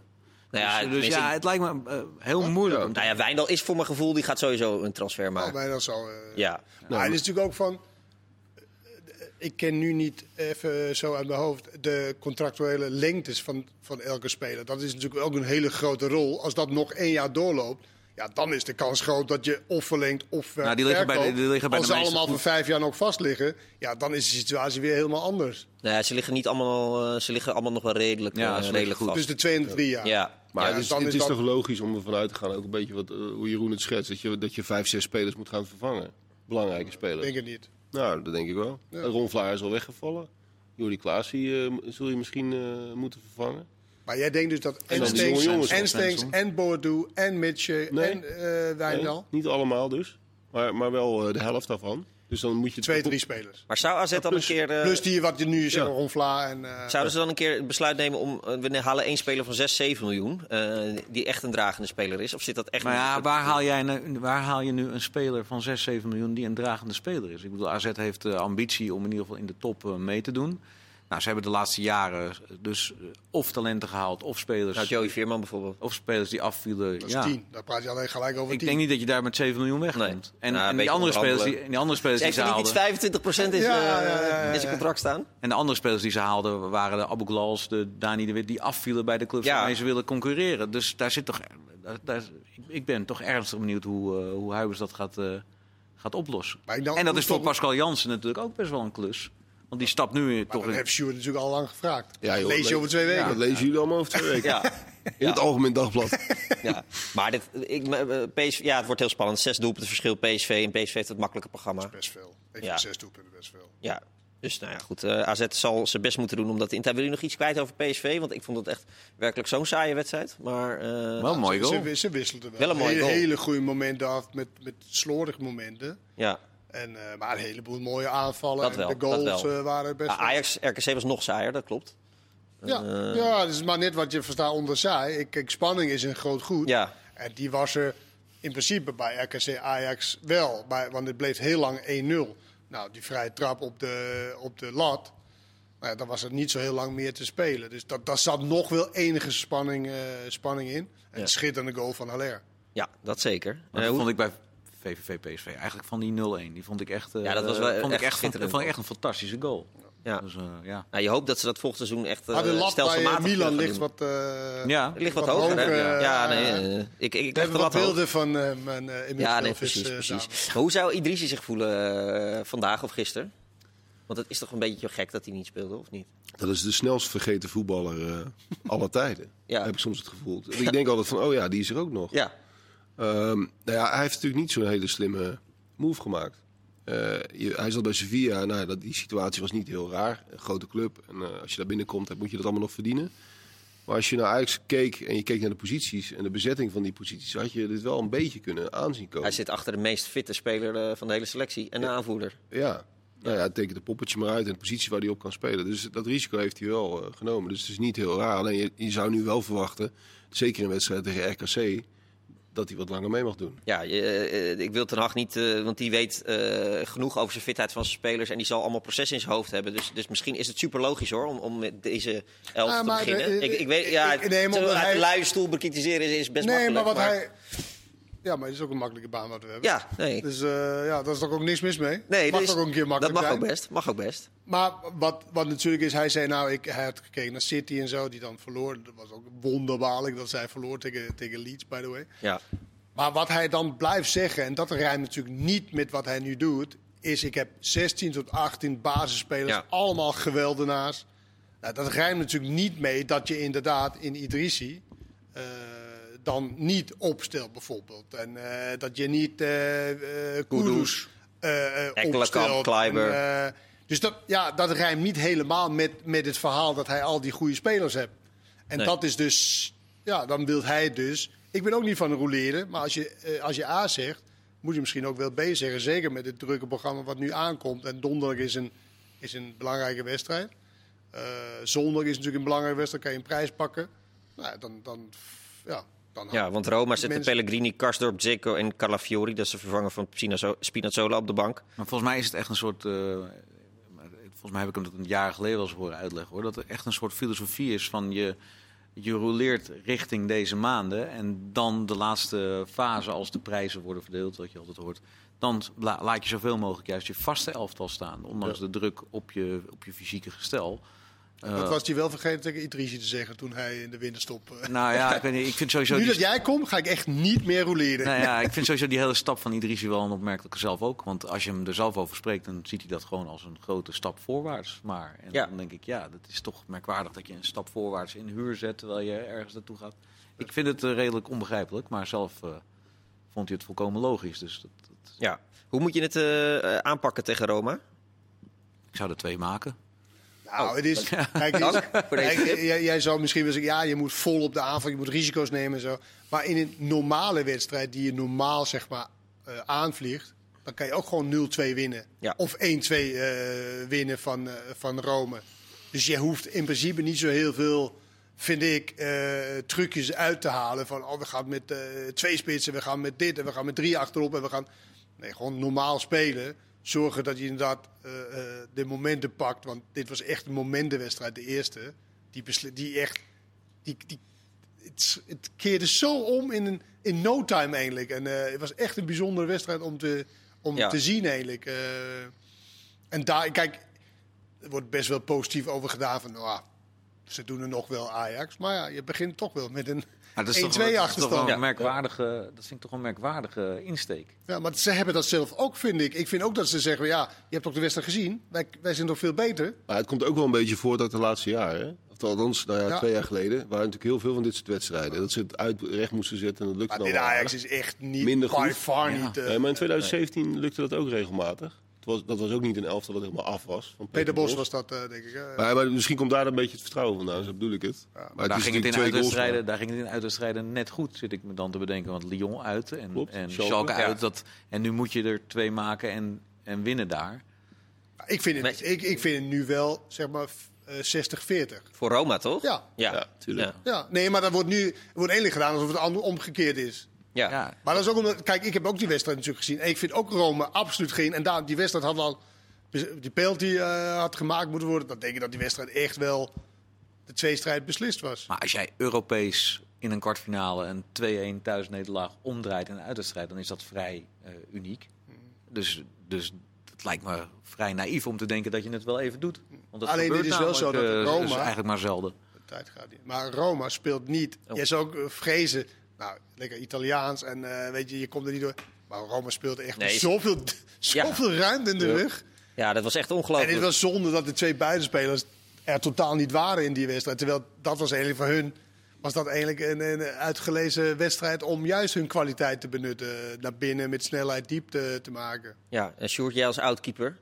Nou ja, dus dus ja, het lijkt me heel moeilijk. Nou ja, Wijndal is voor mijn gevoel, die gaat sowieso een transfer Oh, maken. maar dat zal. eh, Ja, Nou, het is natuurlijk ook van. Eh, Ik ken nu niet even zo uit mijn hoofd de contractuele lengtes van, van elke speler. Dat is natuurlijk ook een hele grote rol. Als dat nog één jaar doorloopt, ja, dan is de kans groot dat je of verlengt of ver- Nou, die liggen bij de- die liggen bij Als ze allemaal voor vijf jaar nog vast liggen, ja, dan is de situatie weer helemaal anders. nou ja, ze liggen niet allemaal, eh, ze liggen allemaal nog wel redelijk, Ja, eh, redelijk goed. vast. Dus de twee en de drie jaar. ja, Maar Ja, het is, dan het is is dat- toch logisch om ervan uit te gaan, ook een beetje wat, eh, hoe Jeroen het schetst, dat je, dat je vijf, zes spelers moet gaan vervangen. Belangrijke Ik spelers. denk het niet. Nou, dat denk ik wel. Ja. Ron Vlaar is al weggevallen. Jordi Klaas eh, zul je misschien eh, moeten vervangen. Maar jij denkt dus dat en jongens en van Stenks, Svensson. en Boadu, en Mitchell, Nee. en eh Wijndal. Nee, niet allemaal dus, maar, maar wel eh, de helft daarvan. Dus dan moet je Twee, drie spelers. Maar zou AZ dan een keer... eh, plus die wat je nu zegt, Ja. Ron Vlaar en... eh, Zouden ze dan een keer het besluit nemen om... eh, we halen één speler van 6, 7 miljoen, eh, die echt een dragende speler is? Of zit dat echt Maar ja, waar haal, jij, nu- waar haal je nu een speler van 6, 7 miljoen die een dragende speler is? Ik bedoel, AZ heeft de ambitie om in ieder geval in de top mee te doen. Nou, ze hebben de laatste jaren dus eh, of talenten gehaald of spelers, Nou, Joey Veerman bijvoorbeeld. of spelers die afvielen. Dat is ja. tien. Daar praat je alleen gelijk over Ik tien. denk niet dat je daar met 7 miljoen wegkomt. Nee. En, Nou, en die andere spelers die, en die andere spelers die Heeft ze niet haalden. iets 25% in, Ja, zijn, ja, ja, ja, in ja. zijn contract staan? En de andere spelers die ze haalden waren de Abu Glals, de Dani de Wit, die afvielen bij de clubs Ja. waarmee ze willen concurreren. Dus daar zit toch, daar, daar- ik- ben toch ernstig benieuwd hoe, eh hoe Huibers dat gaat, eh, gaat oplossen. En dat is voor toch- Pascal Jansen natuurlijk ook best wel een klus. Want die stapt nu Maar toch dat in. heeft Sjoerd natuurlijk al lang gevraagd. Ja, joh, lees je over twee weken. Dat lezen jullie allemaal over twee weken. Ja. In het Algemeen Dagblad. ja. Maar dit, ik, PSV, ja, het wordt heel spannend. Zes doelpunten verschil PSV. En PSV heeft het makkelijke programma. Best veel. Ik Ja. vind zes doelpunten best veel. Ja. Dus nou ja, goed. eh, AZ zal zijn best moeten doen om dat in te Wil je nog iets kwijt over PSV? Want ik vond het echt werkelijk zo'n saaie wedstrijd. Maar eh, Wel een mooie Ze, goal. ze, ze wisselden wel. Wel een hele, goal. hele goede momenten af met, met slordige momenten. ja. En, eh, maar een heleboel mooie aanvallen. Dat en de goals dat wel. eh, waren best Ja, Ajax, RKC was nog saaier, dat klopt. Ja, Eh, ja, het is maar net wat je verstaat onder saai. Ik, kijk, spanning is een groot goed. Ja. En die was er in principe bij RKC Ajax wel. Bij, want het bleef heel lang 1-0. Nou, die vrije trap op de, op de lat. Nou ja, dan was er niet zo heel lang meer te spelen. Dus dat, daar zat nog wel enige spanning, eh, spanning in. En Ja. schitterende goal van Haller. Ja, dat zeker. Maar dat vond ik bij VVV PSV eigenlijk van die 0-1. Die vond ik echt, eh, Ja, dat was wel vond echt ik echt, vond ik echt een fantastische goal. ja. Dus, eh, ja. Nou, je hoopt dat ze dat volgend seizoen echt uh, Maar de lat bij stelselmatig eh, Milan ligt wat, eh, Ja. Ligt wat, wat hoger, hè? hoger, Ja, ja nee, ik, ik, ik lat wat beelden van eh, mijn eh Ja, nee, precies, precies. Maar hoe zou Idrissi zich voelen eh, vandaag of gisteren? Want het is toch een beetje gek dat hij niet speelde, of niet? Dat is de snelst vergeten voetballer eh aller tijden. Ja. Heb ik soms het gevoel. Ik denk altijd van, oh ja, die is er ook nog. Ja, Ehm, nou ja, hij heeft natuurlijk niet zo'n hele slimme move gemaakt. Eh, je- hij zat bij Sevilla. Nou, dat, die situatie was niet heel raar. Een grote club. En eh, als je daar binnenkomt, dan moet je dat allemaal nog verdienen. Maar als je naar Ajax keek en je keek naar de posities en de bezetting van die posities, had je dit wel een beetje kunnen aanzien komen. hij zit achter de meest fitte speler eh, van de hele selectie en de aanvoerder. Ja. Nou ja, teken de poppetje maar uit en de positie waar hij op kan spelen. Dus dat risico heeft hij wel genomen. Dus het is niet heel raar. Alleen je, je zou nu wel verwachten, zeker in wedstrijden tegen RKC, dat hij wat langer mee mag doen. Ja, je, eh, ik wil Ten Hag niet, eh, want die weet eh, genoeg over zijn fitheid van zijn spelers. En die zal allemaal processen in zijn hoofd hebben. Dus, dus misschien is het super logisch hoor, om, om met deze elf Ah, te maar beginnen. de- de- ik, ik weet, ja, ik- nee, uit de hij- luie stoel bekritiseren is, is best Nee, makkelijk. maar wat hij... Ja, maar het is ook een makkelijke baan wat we hebben. Ja, nee. Dus eh, ja, daar is toch ook niks mis mee? nee mag dus- toch ook een keer dat makkelijk mag zijn? ook best. Mag ook best. Maar wat, wat natuurlijk is, hij zei nou, ik, hij had gekeken naar City en zo, die dan verloor. Dat was ook wonderbaarlijk dat zij verloor tegen, tegen Leeds, by the way. Ja. Maar wat hij dan blijft zeggen, en dat rijmt natuurlijk niet met wat hij nu doet, is ik heb 16 tot 18 basisspelers, Ja. allemaal geweldenaars. Nou, dat rijmt natuurlijk niet mee dat je inderdaad in Idrissi eh, dan niet opstelt bijvoorbeeld. En eh, dat je niet eh eh Kudus opstelt. Kleiber. En, eh, dus dat, ja, dat rijmt niet helemaal met, met het verhaal dat hij al die goede spelers hebt. En Nee. dat is dus, ja, dan wil hij dus. Ik ben ook niet van roleren, maar als je, als je A zegt, moet je misschien ook wel B zeggen. Zeker met het drukke programma wat nu aankomt. En donderdag is een, is een belangrijke wedstrijd. Eh, zondag is natuurlijk een belangrijke wedstrijd, kan je een prijs pakken. Nou, dan, dan, ja, dan Ja, want Roma zet Mensen- Pellegrini, Karsdorp, Dzeko en Calafiori. Dat is de vervanger van Spinazzo- Spinazzola op de bank. Maar volgens mij is het echt een soort. eh, maar volgens mij heb ik hem dat een jaar geleden wel eens horen uitleggen hoor. Dat er echt een soort filosofie is van je. Je roleert richting deze maanden. En dan de laatste fase, als de prijzen worden verdeeld, wat je altijd hoort. Dan la- laat je zoveel mogelijk juist je vaste elftal staan. Ondanks de druk op je, op je fysieke gestel. Eh, Dat was hij wel vergeten tegen Idrissi te zeggen toen hij in de winterstop... eh, nou ja, ik, weet niet, ik vind sowieso. nu die- dat jij komt, ga ik echt niet meer roleren. Nou ja, ik vind sowieso die hele stap van Idrissi wel een opmerkelijke zelf ook. Want als je hem er zelf over spreekt, dan ziet hij dat gewoon als een grote stap voorwaarts. Maar en Ja. dan denk ik, ja, dat is toch merkwaardig dat je een stap voorwaarts in huur zet terwijl je ergens naartoe gaat. Ik vind het eh, redelijk onbegrijpelijk, maar zelf eh, vond hij het volkomen logisch. Dus dat, dat- Ja. Hoe moet je het eh, eh, aanpakken tegen Roma? ik zou er twee maken. Nou, het is. Kijk, Dank het is- kijk, jij, jij zou misschien wel zeggen, ja, je moet vol op de aanval, je moet risico's nemen en zo. Maar in een normale wedstrijd die je normaal zeg maar eh, aanvliegt, dan kan je ook gewoon 0-2 winnen. Ja. Of 1-2 eh, winnen van, eh, van Rome. Dus je hoeft in principe niet zo heel veel, vind ik, trucjes uit te halen. Van, oh, we gaan met twee spitsen, we gaan met dit en we gaan met drie achterop en we gaan... Nee, gewoon normaal spelen. Zorgen dat je inderdaad eh, de momenten pakt. Want dit was echt een momentenwedstrijd, de eerste. Die, die echt... Die, die, het, het keerde zo om in, een, in no time eigenlijk. En eh, het was echt een bijzondere wedstrijd om te, om Ja. te zien eigenlijk. En daar, kijk, er wordt best wel positief over gedaan. Van, ah, ze doen er nog wel Ajax. Maar ja, je begint toch wel met een 1-2 Maar dat is toch, dat is toch wel achterstand. een merkwaardige, dat vind ik toch een merkwaardige insteek. Ja, maar ze hebben dat zelf ook, vind ik. Ik vind ook dat ze zeggen, ja, je hebt toch de wedstrijd gezien? Wij, wij zijn toch veel beter? Maar het komt ook wel een beetje voort uit de laatste jaren. Hè? Of althans, nou ja, Ja. twee jaar geleden waren natuurlijk heel veel van dit soort wedstrijden. Dat ze het uit recht moesten zetten en dat lukte Maar dan Ajax is echt niet, Minder by goed. far Ja. niet... eh, Nee, maar in 2017 lukte dat ook regelmatig. Het was, dat was ook niet een elftal dat helemaal af was. Van Peter Bos was dat, eh, denk ik. eh. Maar, maar misschien komt daar een beetje het vertrouwen vandaan, zo bedoel ik het. Maar, Maar daar is ging, het in natuurlijk uitwedstrijden, daar ging het in uitwedstrijden net goed, zit ik me dan te bedenken. Want Lyon uit en, Klopt, en Schalke. Schalke, Ja. uit. Dat, en nu moet je er twee maken en, en winnen daar. ik, vind het, ik, ik vind het nu wel, zeg maar, eh, 60-40. Voor Roma, toch? Ja. Ja, Ja, tuurlijk. Ja. Ja, nee, maar dat wordt nu wordt eigenlijk gedaan alsof het ander omgekeerd is. Ja. Ja, Maar dat is ook omdat, kijk, ik heb ook die wedstrijd natuurlijk gezien. En ik vind ook Rome absoluut geen. En daar, die wedstrijd had al. Die penalty eh, had gemaakt moeten worden. Dan denk ik dat die wedstrijd echt wel de tweestrijd beslist was. Maar als jij Europees in een kwartfinale een 2-1 thuisnederlaag omdraait in een uitwedstrijd, dan is dat vrij eh, uniek. Dus, dus het lijkt me vrij naïef om te denken dat je het wel even doet. Want dat Alleen dit is wel zo dat eh, Roma- is eigenlijk maar zelden. De tijd gaat niet. Maar Roma speelt niet. Oh. Je zou ook vrezen. Nou, lekker Italiaans. En eh, weet je, je komt er niet door. Maar Roma speelt echt Nee, zoveel, zoveel ruimte in de rug. Ja, dat was echt En ongelooflijk. het was zonde dat de twee buitenspelers er totaal niet waren in die wedstrijd. Terwijl dat was eigenlijk voor hun was dat eigenlijk een, een uitgelezen wedstrijd om juist hun kwaliteit te benutten. Naar binnen met snelheid diepte te maken. Ja, en Sjoerd, jij als oudkeeper.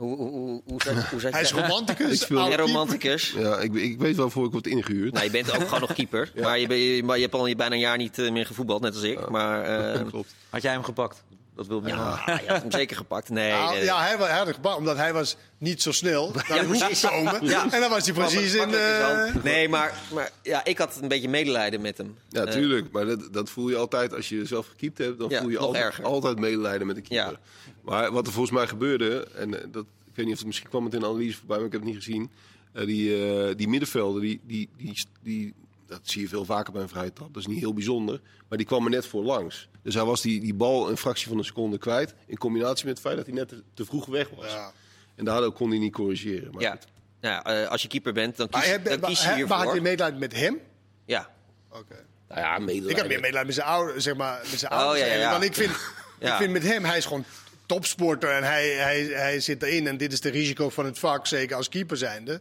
Hoe, hoe, hoe, hoe, zat, hoe zat Hij is romanticus. Ik oud-keeper. romanticus. Ja, ik, ik weet waarvoor ik word ingehuurd. Nou, je bent ook gewoon nog keeper. Maar, je, ben- je, maar je hebt al bijna een jaar niet eh, meer gevoetbald, net als ik. Maar eh, Klopt. Had jij hem gepakt? Dat wil ja, je had hem zeker gepakt. Nee, Nou, nee. ja, hij, wa- hij had gebaat, omdat hij was niet zo snel naar de hoek precies. gekomen. Ja. En dan was hij precies in... Eh, wel. Nee, maar, maar ja, ik had een beetje medelijden met hem. Ja, Eh, tuurlijk. Maar dat, dat voel je altijd als je zelf gekiept hebt. Dan Ja, voel je altijd, erger. altijd medelijden met de keeper. Ja. Maar wat er volgens mij gebeurde, en eh, dat, ik weet niet of het misschien kwam het in de analyse voorbij, maar ik heb het niet gezien. Eh, die, eh, die middenvelder, die, die, die, die, dat zie je veel vaker bij een vrije trap. Dat is niet heel bijzonder. Maar die kwam er net voor langs. Dus hij was die, die bal een fractie van een seconde kwijt. In combinatie met het feit dat hij net te, te vroeg weg was. ja. En daardoor kon hij niet corrigeren. Maar Ja, goed. ja eh, als je keeper bent, dan Maar, kies, heb- dan maar, kies je maar hiervoor. had je medelijden met hem? Ja, Oké. Nou ja, medelijden. Ik heb meer medelijden met zijn ouders, zeg maar, met zijn Oh, ouders. ja, ja. Want ik vind, Ja. ik vind met hem, hij is gewoon topsporter en hij, hij, hij zit erin. En dit is de risico van het vak, zeker als keeper zijnde.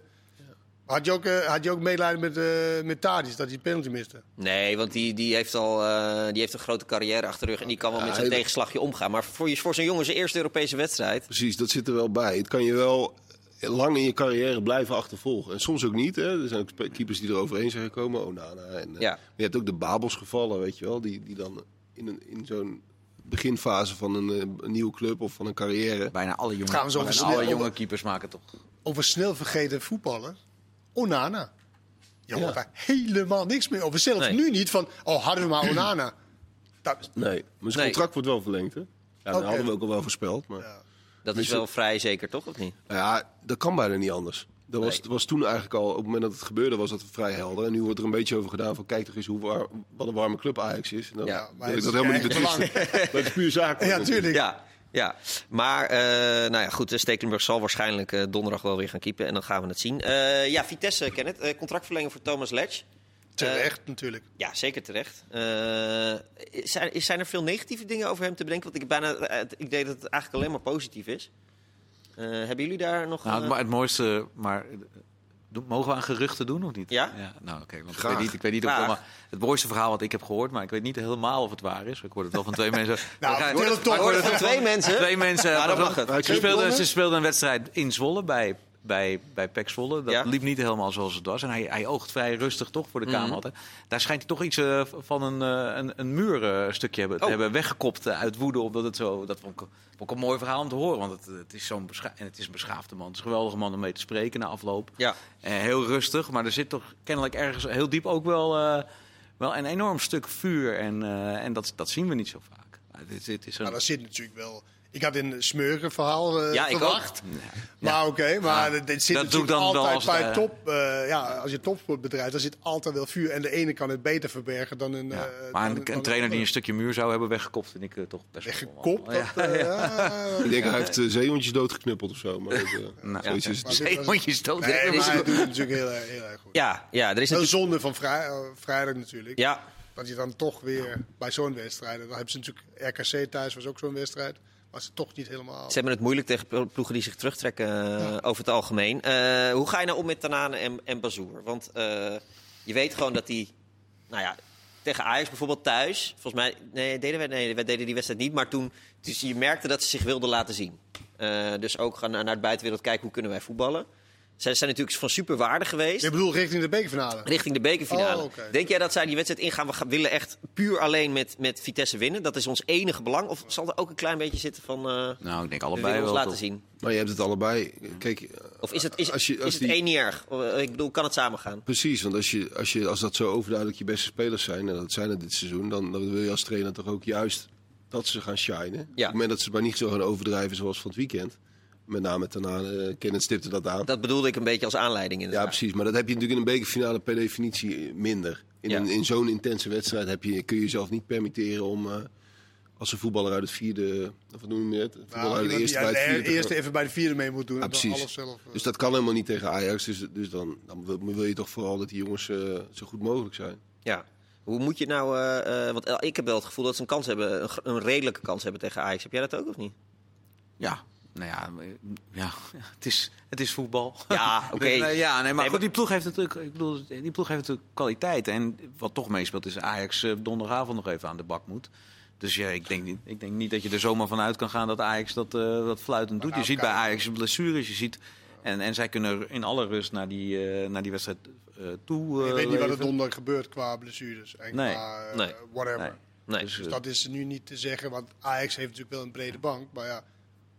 Had je ook, eh, had je ook medelijden met, eh met Tadic, dat hij penalty miste? nee, want die, die, heeft al, eh, die heeft een grote carrière achter de rug en die kan wel Ja, met zijn tegenslagje omgaan. Maar voor, je- voor zo'n jongen zijn eerste Europese wedstrijd. Precies, dat zit er wel bij. Het kan je wel lang in je carrière blijven achtervolgen. En soms ook niet. Hè. Er zijn ook keepers die er overheen zijn gekomen. Onana. En, eh, Ja. maar je hebt ook de Babels gevallen, weet je wel. Die, die dan in, een, in zo'n beginfase van een, een nieuwe club of van een carrière... Bijna alle jonge, Gaan we zo bijna snel alle jonge keepers maken toch. Over snel vergeten voetballer, Onana. Je hoort daar helemaal niks meer over. Zelfs Nee. nu niet van, oh, hadden we maar Onana. Dat, Nee, maar zijn Nee. contract wordt wel verlengd, hè? Ja, dat Oké. hadden we ook al wel voorspeld. Maar Ja. Dat is Dus- wel vrij zeker, toch? Of niet? nou ja, dat kan bijna niet anders. Dat was, Nee. was toen eigenlijk al, op het moment dat het gebeurde, was dat vrij helder. En nu wordt er een beetje over gedaan van, kijk toch eens hoe war- wat een warme club Ajax is. En dan Ja, maar wil ik dat is helemaal niet betwisten. Dat is puur zaak. ja, tuurlijk. Ja, ja. maar eh, nou ja, goed, eh, Stekelenburg zal waarschijnlijk eh, donderdag wel weer gaan keepen. En dan gaan we het zien. Eh, ja, Vitesse, Kenneth. eh contractverlenging voor Thomas Letch. Terecht natuurlijk. Ja, zeker terecht. Eh, zijn, zijn er veel negatieve dingen over hem te bedenken? Want ik, heb bijna, het idee dat het eigenlijk alleen maar positief is. Eh, hebben jullie daar nog... Nou, eh, het, mooiste, maar mogen we aan geruchten doen of niet? Ja? nou, oké. want ik weet niet, ik weet niet of Graag. helemaal, het mooiste verhaal wat ik heb gehoord, maar ik weet niet helemaal of het waar is. Ik hoor het wel van twee mensen. Nou, Ik vertel hoor het toch. hoorde van twee mensen. Twee mensen. Ja, maar mag het. Ze speelden, ze speelden een wedstrijd in Zwolle bij, bij, bij Zwolle. Dat Ja. liep niet helemaal zoals het was. En hij, hij oogt vrij rustig toch voor de Mhm. kamer. altijd. Daar schijnt hij toch iets eh, van een, eh, een, een muurstukje hebben, te Oh. hebben weggekopt eh, uit woede. Omdat het zo, dat vond ik, vond ik een mooi verhaal om te horen. Want het, het is zo'n bescha- en het is een beschaafde man. Het is een geweldige man om mee te spreken na afloop. Ja, Eh, heel rustig, maar er zit toch kennelijk ergens heel diep ook wel, eh, wel een enorm stuk vuur. En, eh, en dat, dat zien we niet zo vaak. Maar dit, dit is een, Maar daar zit natuurlijk wel... Ik had een smeugen verhaal eh, Ja, ik verwacht. ook. Maar oké, maar Ja, dit zit dat ik natuurlijk dan altijd als bij het, top. eh, ja, als je topsportbedrijf, dan zit altijd wel vuur. En de ene kan het beter verbergen dan een. Ja. eh, maar dan- een, dan een trainer die een stukje muur zou hebben weggekopt, vind ik eh, toch best wel Weggekopt? wel- eh, ja. Ik denk hij heeft uh, zeehondjes doodgeknuppeld of zo. Maar dat, eh, Nou, is het Zeehondjes dood. Nee, is- maar hij doet het natuurlijk heel, erg- heel erg goed. ja, ja er is Een zonde van vrij, eh, vrijdag natuurlijk. Ja, Dat je dan toch weer bij zo'n wedstrijd. Dan hebben ze natuurlijk RKC thuis, was ook zo'n wedstrijd. Was het toch niet helemaal. Ze hebben het moeilijk tegen ploegen die zich terugtrekken eh, over het algemeen. Eh, hoe ga je nou om met Tanane en, en Bazoer? Want eh, je weet gewoon dat die, nou ja, tegen Ajax bijvoorbeeld thuis, volgens mij, nee, deden wij, nee, wij deden die wedstrijd niet, maar toen, dus je merkte dat ze zich wilden laten zien. Dus ook gaan naar, naar de buitenwereld kijken hoe kunnen wij voetballen. Zij zijn natuurlijk van super waarde geweest. Je bedoelt richting de bekerfinale? Richting de bekerfinale. Oh. Denk jij dat zij die wedstrijd ingaan? We gaan- willen echt puur alleen met, met Vitesse winnen. Dat is ons enige belang. Of zal er ook een klein beetje zitten van. eh Nou, ik denk we allebei ons wel. laten toch. zien. Maar je hebt het allebei. Kijk, Of is het, is, als je, als is het die- één niet erg? Eh, Ik bedoel, kan het samen gaan? Precies, want als, je, als, je, als dat zo overduidelijk je beste spelers zijn, en dat zijn het dit seizoen, dan, dan wil je als trainer toch ook juist dat ze gaan shinen. Op het moment dat ze maar niet zo gaan overdrijven zoals van het weekend. Met name daarna, uh, Kenneth stipte dat aan. Dat bedoelde ik een beetje als aanleiding ja, inderdaad. precies. Maar dat heb je natuurlijk in een bekerfinale per definitie minder. In, Ja. een- in zo'n intense wedstrijd heb je, kun je jezelf niet permitteren om... eh, als een voetballer uit het vierde... Of wat noem je het? Een voetballer Nou, uit de eerste bij het de eerste even bij de vierde mee moet doen. Ja, en precies. alles zelf, eh. Dus dat kan helemaal niet tegen Ajax. Dus, dus dan, dan wil, wil je toch vooral dat die jongens eh, zo goed mogelijk zijn. Ja. Hoe moet je nou... eh, eh, want eh, ik heb wel het gevoel dat ze een kans hebben, een redelijke kans hebben tegen Ajax. Heb jij dat ook of niet? Ja, nou ja, eh, ja het, is, het is voetbal. Ja, oké. Dus, eh, ja, nee, maar Nee, goed, die ploeg heeft natuurlijk, ik bedoel, die ploeg heeft natuurlijk kwaliteit. En wat toch meespeelt is Ajax eh, donderdagavond nog even aan de bak moet. Dus ja, ik denk, niet, ik denk niet dat je er zomaar van uit kan gaan dat Ajax dat, eh, dat fluitend doet. nou, je ziet bij. Ajax blessures, je ziet... En, en zij kunnen in alle rust naar die, eh, naar die wedstrijd eh, toe eh, weet niet wat er donderdag gebeurt qua blessures. En Nee. qua eh, Nee. whatever. Nee. Nee. Dus, Dus dat is nu niet te zeggen. Want Ajax heeft natuurlijk wel een brede bank. Maar ja,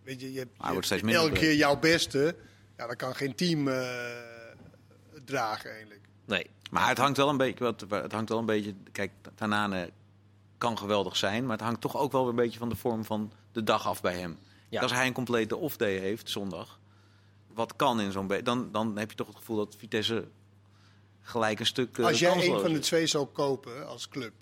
weet je, je hebt, hij je wordt hebt steeds minder elke keer jouw beste. Ja, dat kan geen team eh, dragen eigenlijk. Nee. Maar het hangt wel een beetje. Wat, het hangt wel een beetje. Kijk, Tanane kan geweldig zijn, maar het hangt toch ook wel weer een beetje van de vorm van de dag af bij hem. Ja. Als hij een complete off-day heeft zondag, wat kan in zo'n dan, dan heb je toch het gevoel dat Vitesse gelijk een stuk. eh, Als jij een van de twee zou kopen als club,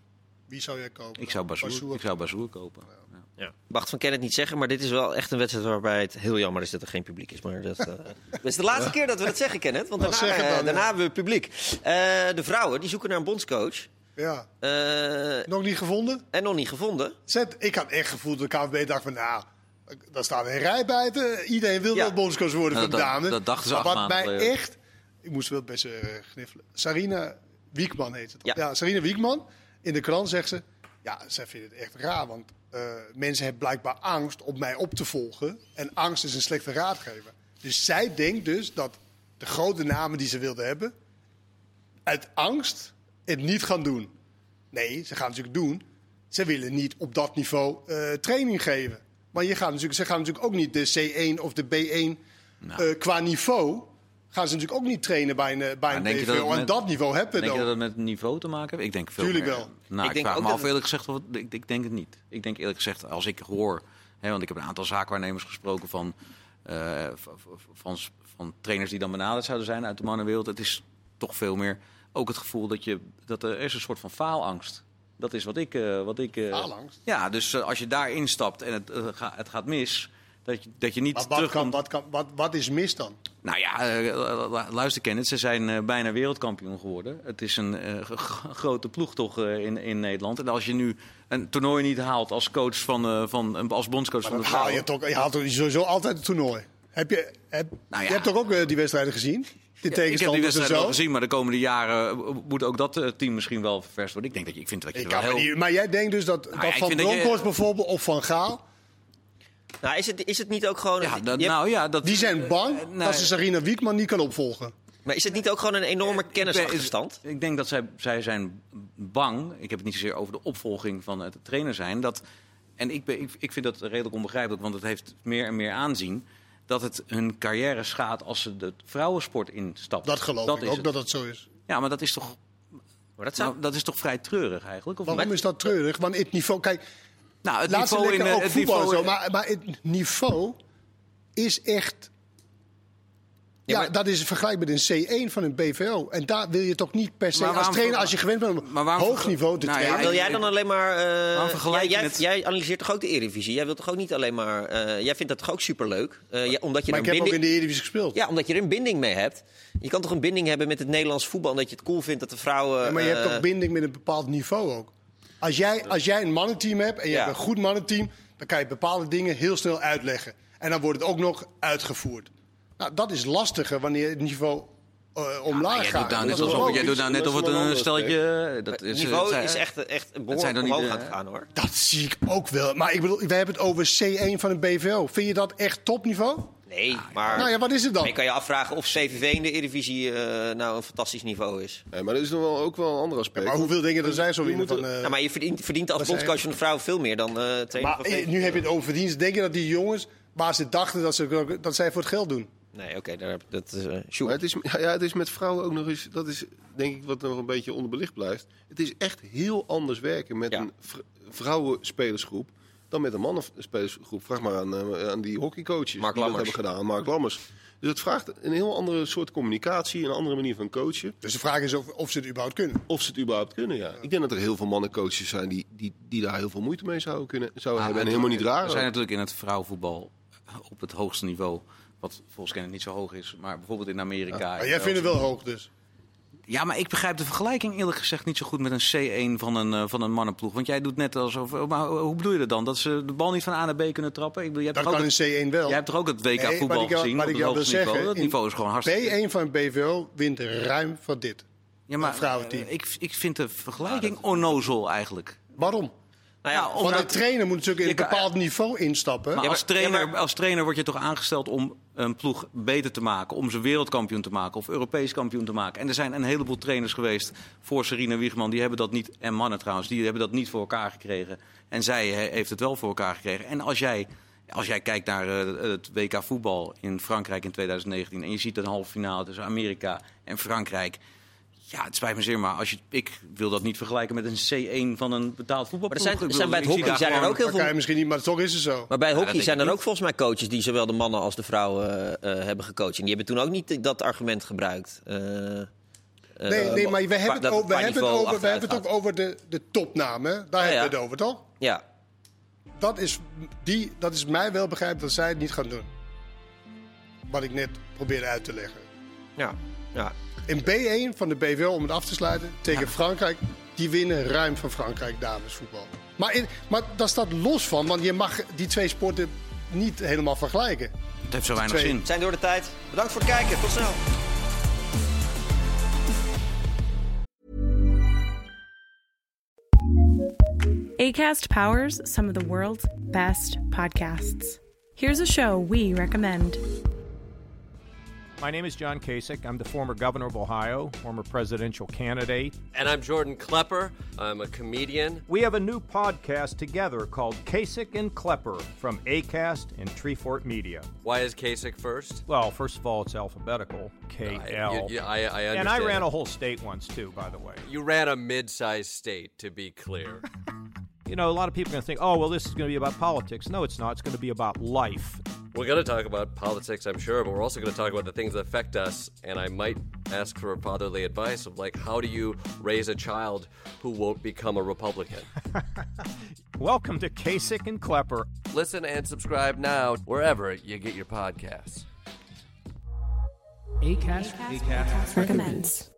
wie zou jij kopen? Ik zou Bazoer, Bazoer. ik zou kopen. Ja. Ja. Wacht van Kenneth niet zeggen, maar dit is wel echt een wedstrijd waarbij het heel jammer is dat er geen publiek is. Maar dat, eh, het is de laatste keer dat we dat zeggen, Kenneth. Want Nou, daarna, dan, eh, daarna ja. hebben we publiek. Eh, de vrouwen die zoeken naar een bondscoach. Ja. Eh, Nog niet gevonden? en nog niet gevonden. Zet, ik had echt gevoeld dat de KVB dacht van, nou, daar staat een rij buiten. Iedereen wil Ja. wel bondscoach worden Ja, voor de dat- dame. dat dachten ze Maar acht Wat mij geleden. echt, ik moest wel best eh, gniffelen. Sarina Wiekman heet het. Ja. Ja. Sarina Wiekman. In de krant zegt ze, ja, zij vindt het echt raar. Want eh, mensen hebben blijkbaar angst om mij op te volgen. En angst is een slechte raadgever. Dus zij denkt dus dat de grote namen die ze wilde hebben, uit angst het niet gaan doen. Nee, ze gaan het natuurlijk doen. Ze willen niet op dat niveau eh, training geven. Maar je gaat natuurlijk, ze gaan natuurlijk ook niet de C1 of de B1 Nou. eh, qua niveau gaan ze natuurlijk ook niet trainen bij een, eh, bij een denk dat En met- dat niveau hebben we Denk je dan. dat het met het niveau te maken heeft? Ik denk veel Tuurlijk meer. wel. Nou, Ik ik, denk vraag ook me af het- eerlijk gezegd, of ik, ik denk het niet. Ik denk eerlijk gezegd, als ik hoor... Hè, want ik heb een aantal zaakwaarnemers gesproken van, eh, van, van trainers die dan benaderd zouden zijn uit de mannenwereld. Het is toch veel meer ook het gevoel dat, je, dat er is een soort van faalangst. Dat is wat ik... eh, wat ik eh, Faalangst? Ja, dus als je daarin stapt en het, ga- het gaat mis... Dat je, dat je niet Maar wat, terug kan, wat, kan, wat, wat is mis dan? nou ja, eh, luister Kenneth, ze zijn eh, bijna wereldkampioen geworden. Het is een eh, grote ploeg toch in, in Nederland. En als je nu een toernooi niet haalt als coach van, van als bondscoach van de haal je, toch, je haalt toch sowieso altijd het toernooi. Heb je, heb, Nou ja. je hebt toch ook die wedstrijden gezien? De Ja, ik heb die tegenstanders en wedstrijd wel gezien, maar de komende jaren moet ook dat team misschien wel ververst worden. Ik denk dat je, ik vind dat je Ik wel heel... niet- maar jij denkt dus dat, ja, dat Van je- Bronckhorst bijvoorbeeld of Van Gaal... Nou, is het, is het niet ook gewoon... Ja, dat, nou ja, dat, Die zijn bang Eh, nee. dat ze Sarina Wiekman niet kan opvolgen. Maar is het niet ook gewoon een enorme Ik kennisachterstand? ben- Ik denk dat zij, zij zijn bang. Ik heb het niet zozeer over de opvolging van het trainer zijn. Dat, en ik, ben, ik, ik vind dat redelijk onbegrijpelijk, want het heeft meer en meer aanzien. Dat het hun carrière schaadt als ze de vrouwensport instappen. Dat geloof ik is ook het. dat dat zo is. Ja, maar dat is toch, Maar dat zou... nou, dat is toch vrij treurig eigenlijk? Of Waarom niet? is dat treurig? Want het niveau... Kijk, nou, het laat ze niveau in lekker eh, ook het voetballen niveau zo. Maar, maar het niveau is echt... Ja, maar- dat is vergelijkbaar met een C1 van een BVO. En daar wil je toch niet per se Maar als trainer, als je gewend bent om hoog niveau te Nou trainen. Maar wil jij dan alleen maar... eh, vergelijk jij, analyseert toch ook de Eredivisie? Jij wilt toch ook niet alleen maar... eh, jij vindt dat toch ook superleuk? Eh, ja, omdat je maar er ik een heb ook in binding... de Eredivisie gespeeld. Ja, omdat je er een binding mee hebt. Je kan toch een binding hebben met het Nederlands voetbal... omdat je het cool vindt dat de vrouwen... Ja, maar je hebt toch binding met een bepaald niveau ook. Als jij, als jij een mannenteam hebt en je Ja. hebt een goed mannenteam... dan kan je bepaalde dingen heel snel uitleggen. En dan wordt het ook nog uitgevoerd. Nou, dat is lastiger wanneer het niveau eh, omlaag jij gaat. doet nou Dat net is alsof, logisch. jij doet nou net Dat of is het een ander stelletje... Dat Het is, niveau het is zijn- echt, echt zijn behoorlijk dan niet omhoog het gaan, hoor. Dat zie ik ook wel. Maar ik bedoel, wij hebben het over C1 van een BVO. Vind je dat echt topniveau? Nee, maar... Nou ja, wat is het dan? Je kan je afvragen of CVV in de Eredivisie eh, nou een fantastisch niveau is. Nee, maar dat is nog wel, ook wel een ander aspect. Maar hoeveel dingen er zijn zo in moeten- van... eh, Nou, maar je verdient, verdient als zijn- bondscoach van de vrouw veel meer dan eh trainer maar van eh, VVV. nu heb je het over verdienst. Denk je dat die jongens, waar ze dachten dat, ze, dat zij voor het geld doen? Nee, oké, daar heb dat is eh Maar het is, ja, ja, het is met vrouwen ook nog eens, dat is denk ik wat nog een beetje onderbelicht blijft. Het is echt heel anders werken met Ja. een vrouwenspelersgroep dan met een mannenspelersgroep. Vraag maar aan, eh, aan die hockeycoaches Mark die dat Lammers. hebben gedaan, Mark Lammers. Dus het vraagt een heel andere soort communicatie, een andere manier van coachen. Dus de vraag is of, of ze het überhaupt kunnen. Of ze het überhaupt kunnen, ja. Ik denk dat er heel veel mannencoaches zijn die, die, die daar heel veel moeite mee zouden, kunnen, zouden hebben. En helemaal niet raar. Er zijn natuurlijk in het vrouwenvoetbal op het hoogste niveau, wat volgens Kenneth niet zo hoog is, maar bijvoorbeeld in Amerika. Maar en jij vindt het wel hoog dus. Ja, maar ik begrijp de vergelijking eerlijk gezegd niet zo goed met een C1 van een, eh, van een mannenploeg. Want jij doet net alsof. Maar hoe bedoel je dat dan? Dat ze de bal niet van A naar B kunnen trappen? Ik bedoel, jij hebt Dat kan het, C1 wel. jij hebt toch ook het WK Nee, voetbal ik gezien op ik jou wil hoogste niveau? zeggen, Dat niveau is gewoon hartstikke... B1 van BVO wint ruim van dit. Ja, maar een vrouwenteam. eh, ik, ik vind de vergelijking onnozel eigenlijk. Waarom? Nou ja, Want een trainer moet natuurlijk in een bepaald niveau instappen. Maar, als, trainer, ja, maar- als trainer word je toch aangesteld om een ploeg beter te maken. Om ze wereldkampioen te maken of Europees kampioen te maken. En er zijn een heleboel trainers geweest voor Serena Wiegman. Die hebben dat niet, en mannen trouwens, die hebben dat niet voor elkaar gekregen. En zij he- heeft het wel voor elkaar gekregen. En als jij, als jij kijkt naar eh, het WK voetbal in Frankrijk in 2019. En je ziet een halve finale tussen Amerika en Frankrijk. Ja, het spijt me zeer, maar als je, ik wil dat niet vergelijken met een C1 van een betaald voetbalploeg. Maar er zijn- zijn bij het hockey zijn er ook heel veel... misschien niet, maar toch is het zo. Maar bij hockey zijn er ook volgens mij coaches die zowel de mannen als de vrouwen eh, eh, hebben gecoacht. En die hebben toen ook niet dat argument gebruikt. Eh, Nee, nee maar we hebben het, over, we hebben het, over, we hebben het ook over de, de topnamen. Daar hebben ja. we het over, toch? Ja, Dat is, die, dat is mij wel begrijp dat zij het niet gaan doen. Wat ik net probeerde uit te leggen. ja, ja. In B1 van de BVO, om het af te sluiten, tegen Frankrijk. Die winnen ruim van Frankrijk damesvoetbal. Maar, in, maar dat staat los van, want je mag die twee sporten niet helemaal vergelijken. Het heeft zo weinig Twee. zin. We zijn door de tijd. Bedankt voor het kijken. Tot snel. ACAST powers some of the world's best podcasts. Here's a show we recommend. My name is John Kasich. I'm the former governor of Ohio, former presidential candidate. And I'm Jordan Klepper. I'm a comedian. We have a new podcast together called Kasich and Klepper from ACAST and Treefort Media. Why is Kasich first? Well, first of all, it's alphabetical K L. Yeah, I, I understand. And I ran a whole state once, too, by the way. You ran a mid sized state, to be clear. You know, a lot of people are going to think, oh, well, this is going to be about politics. No, it's not. It's going to be about life. We're going to talk about politics, I'm sure, but we're also going to talk about the things that affect us. And I might ask for fatherly advice of like, how do you raise a child who won't become a Republican? Welcome to Kasich and Klepper. Listen and subscribe now wherever you get your podcasts. ACAST, Recommends.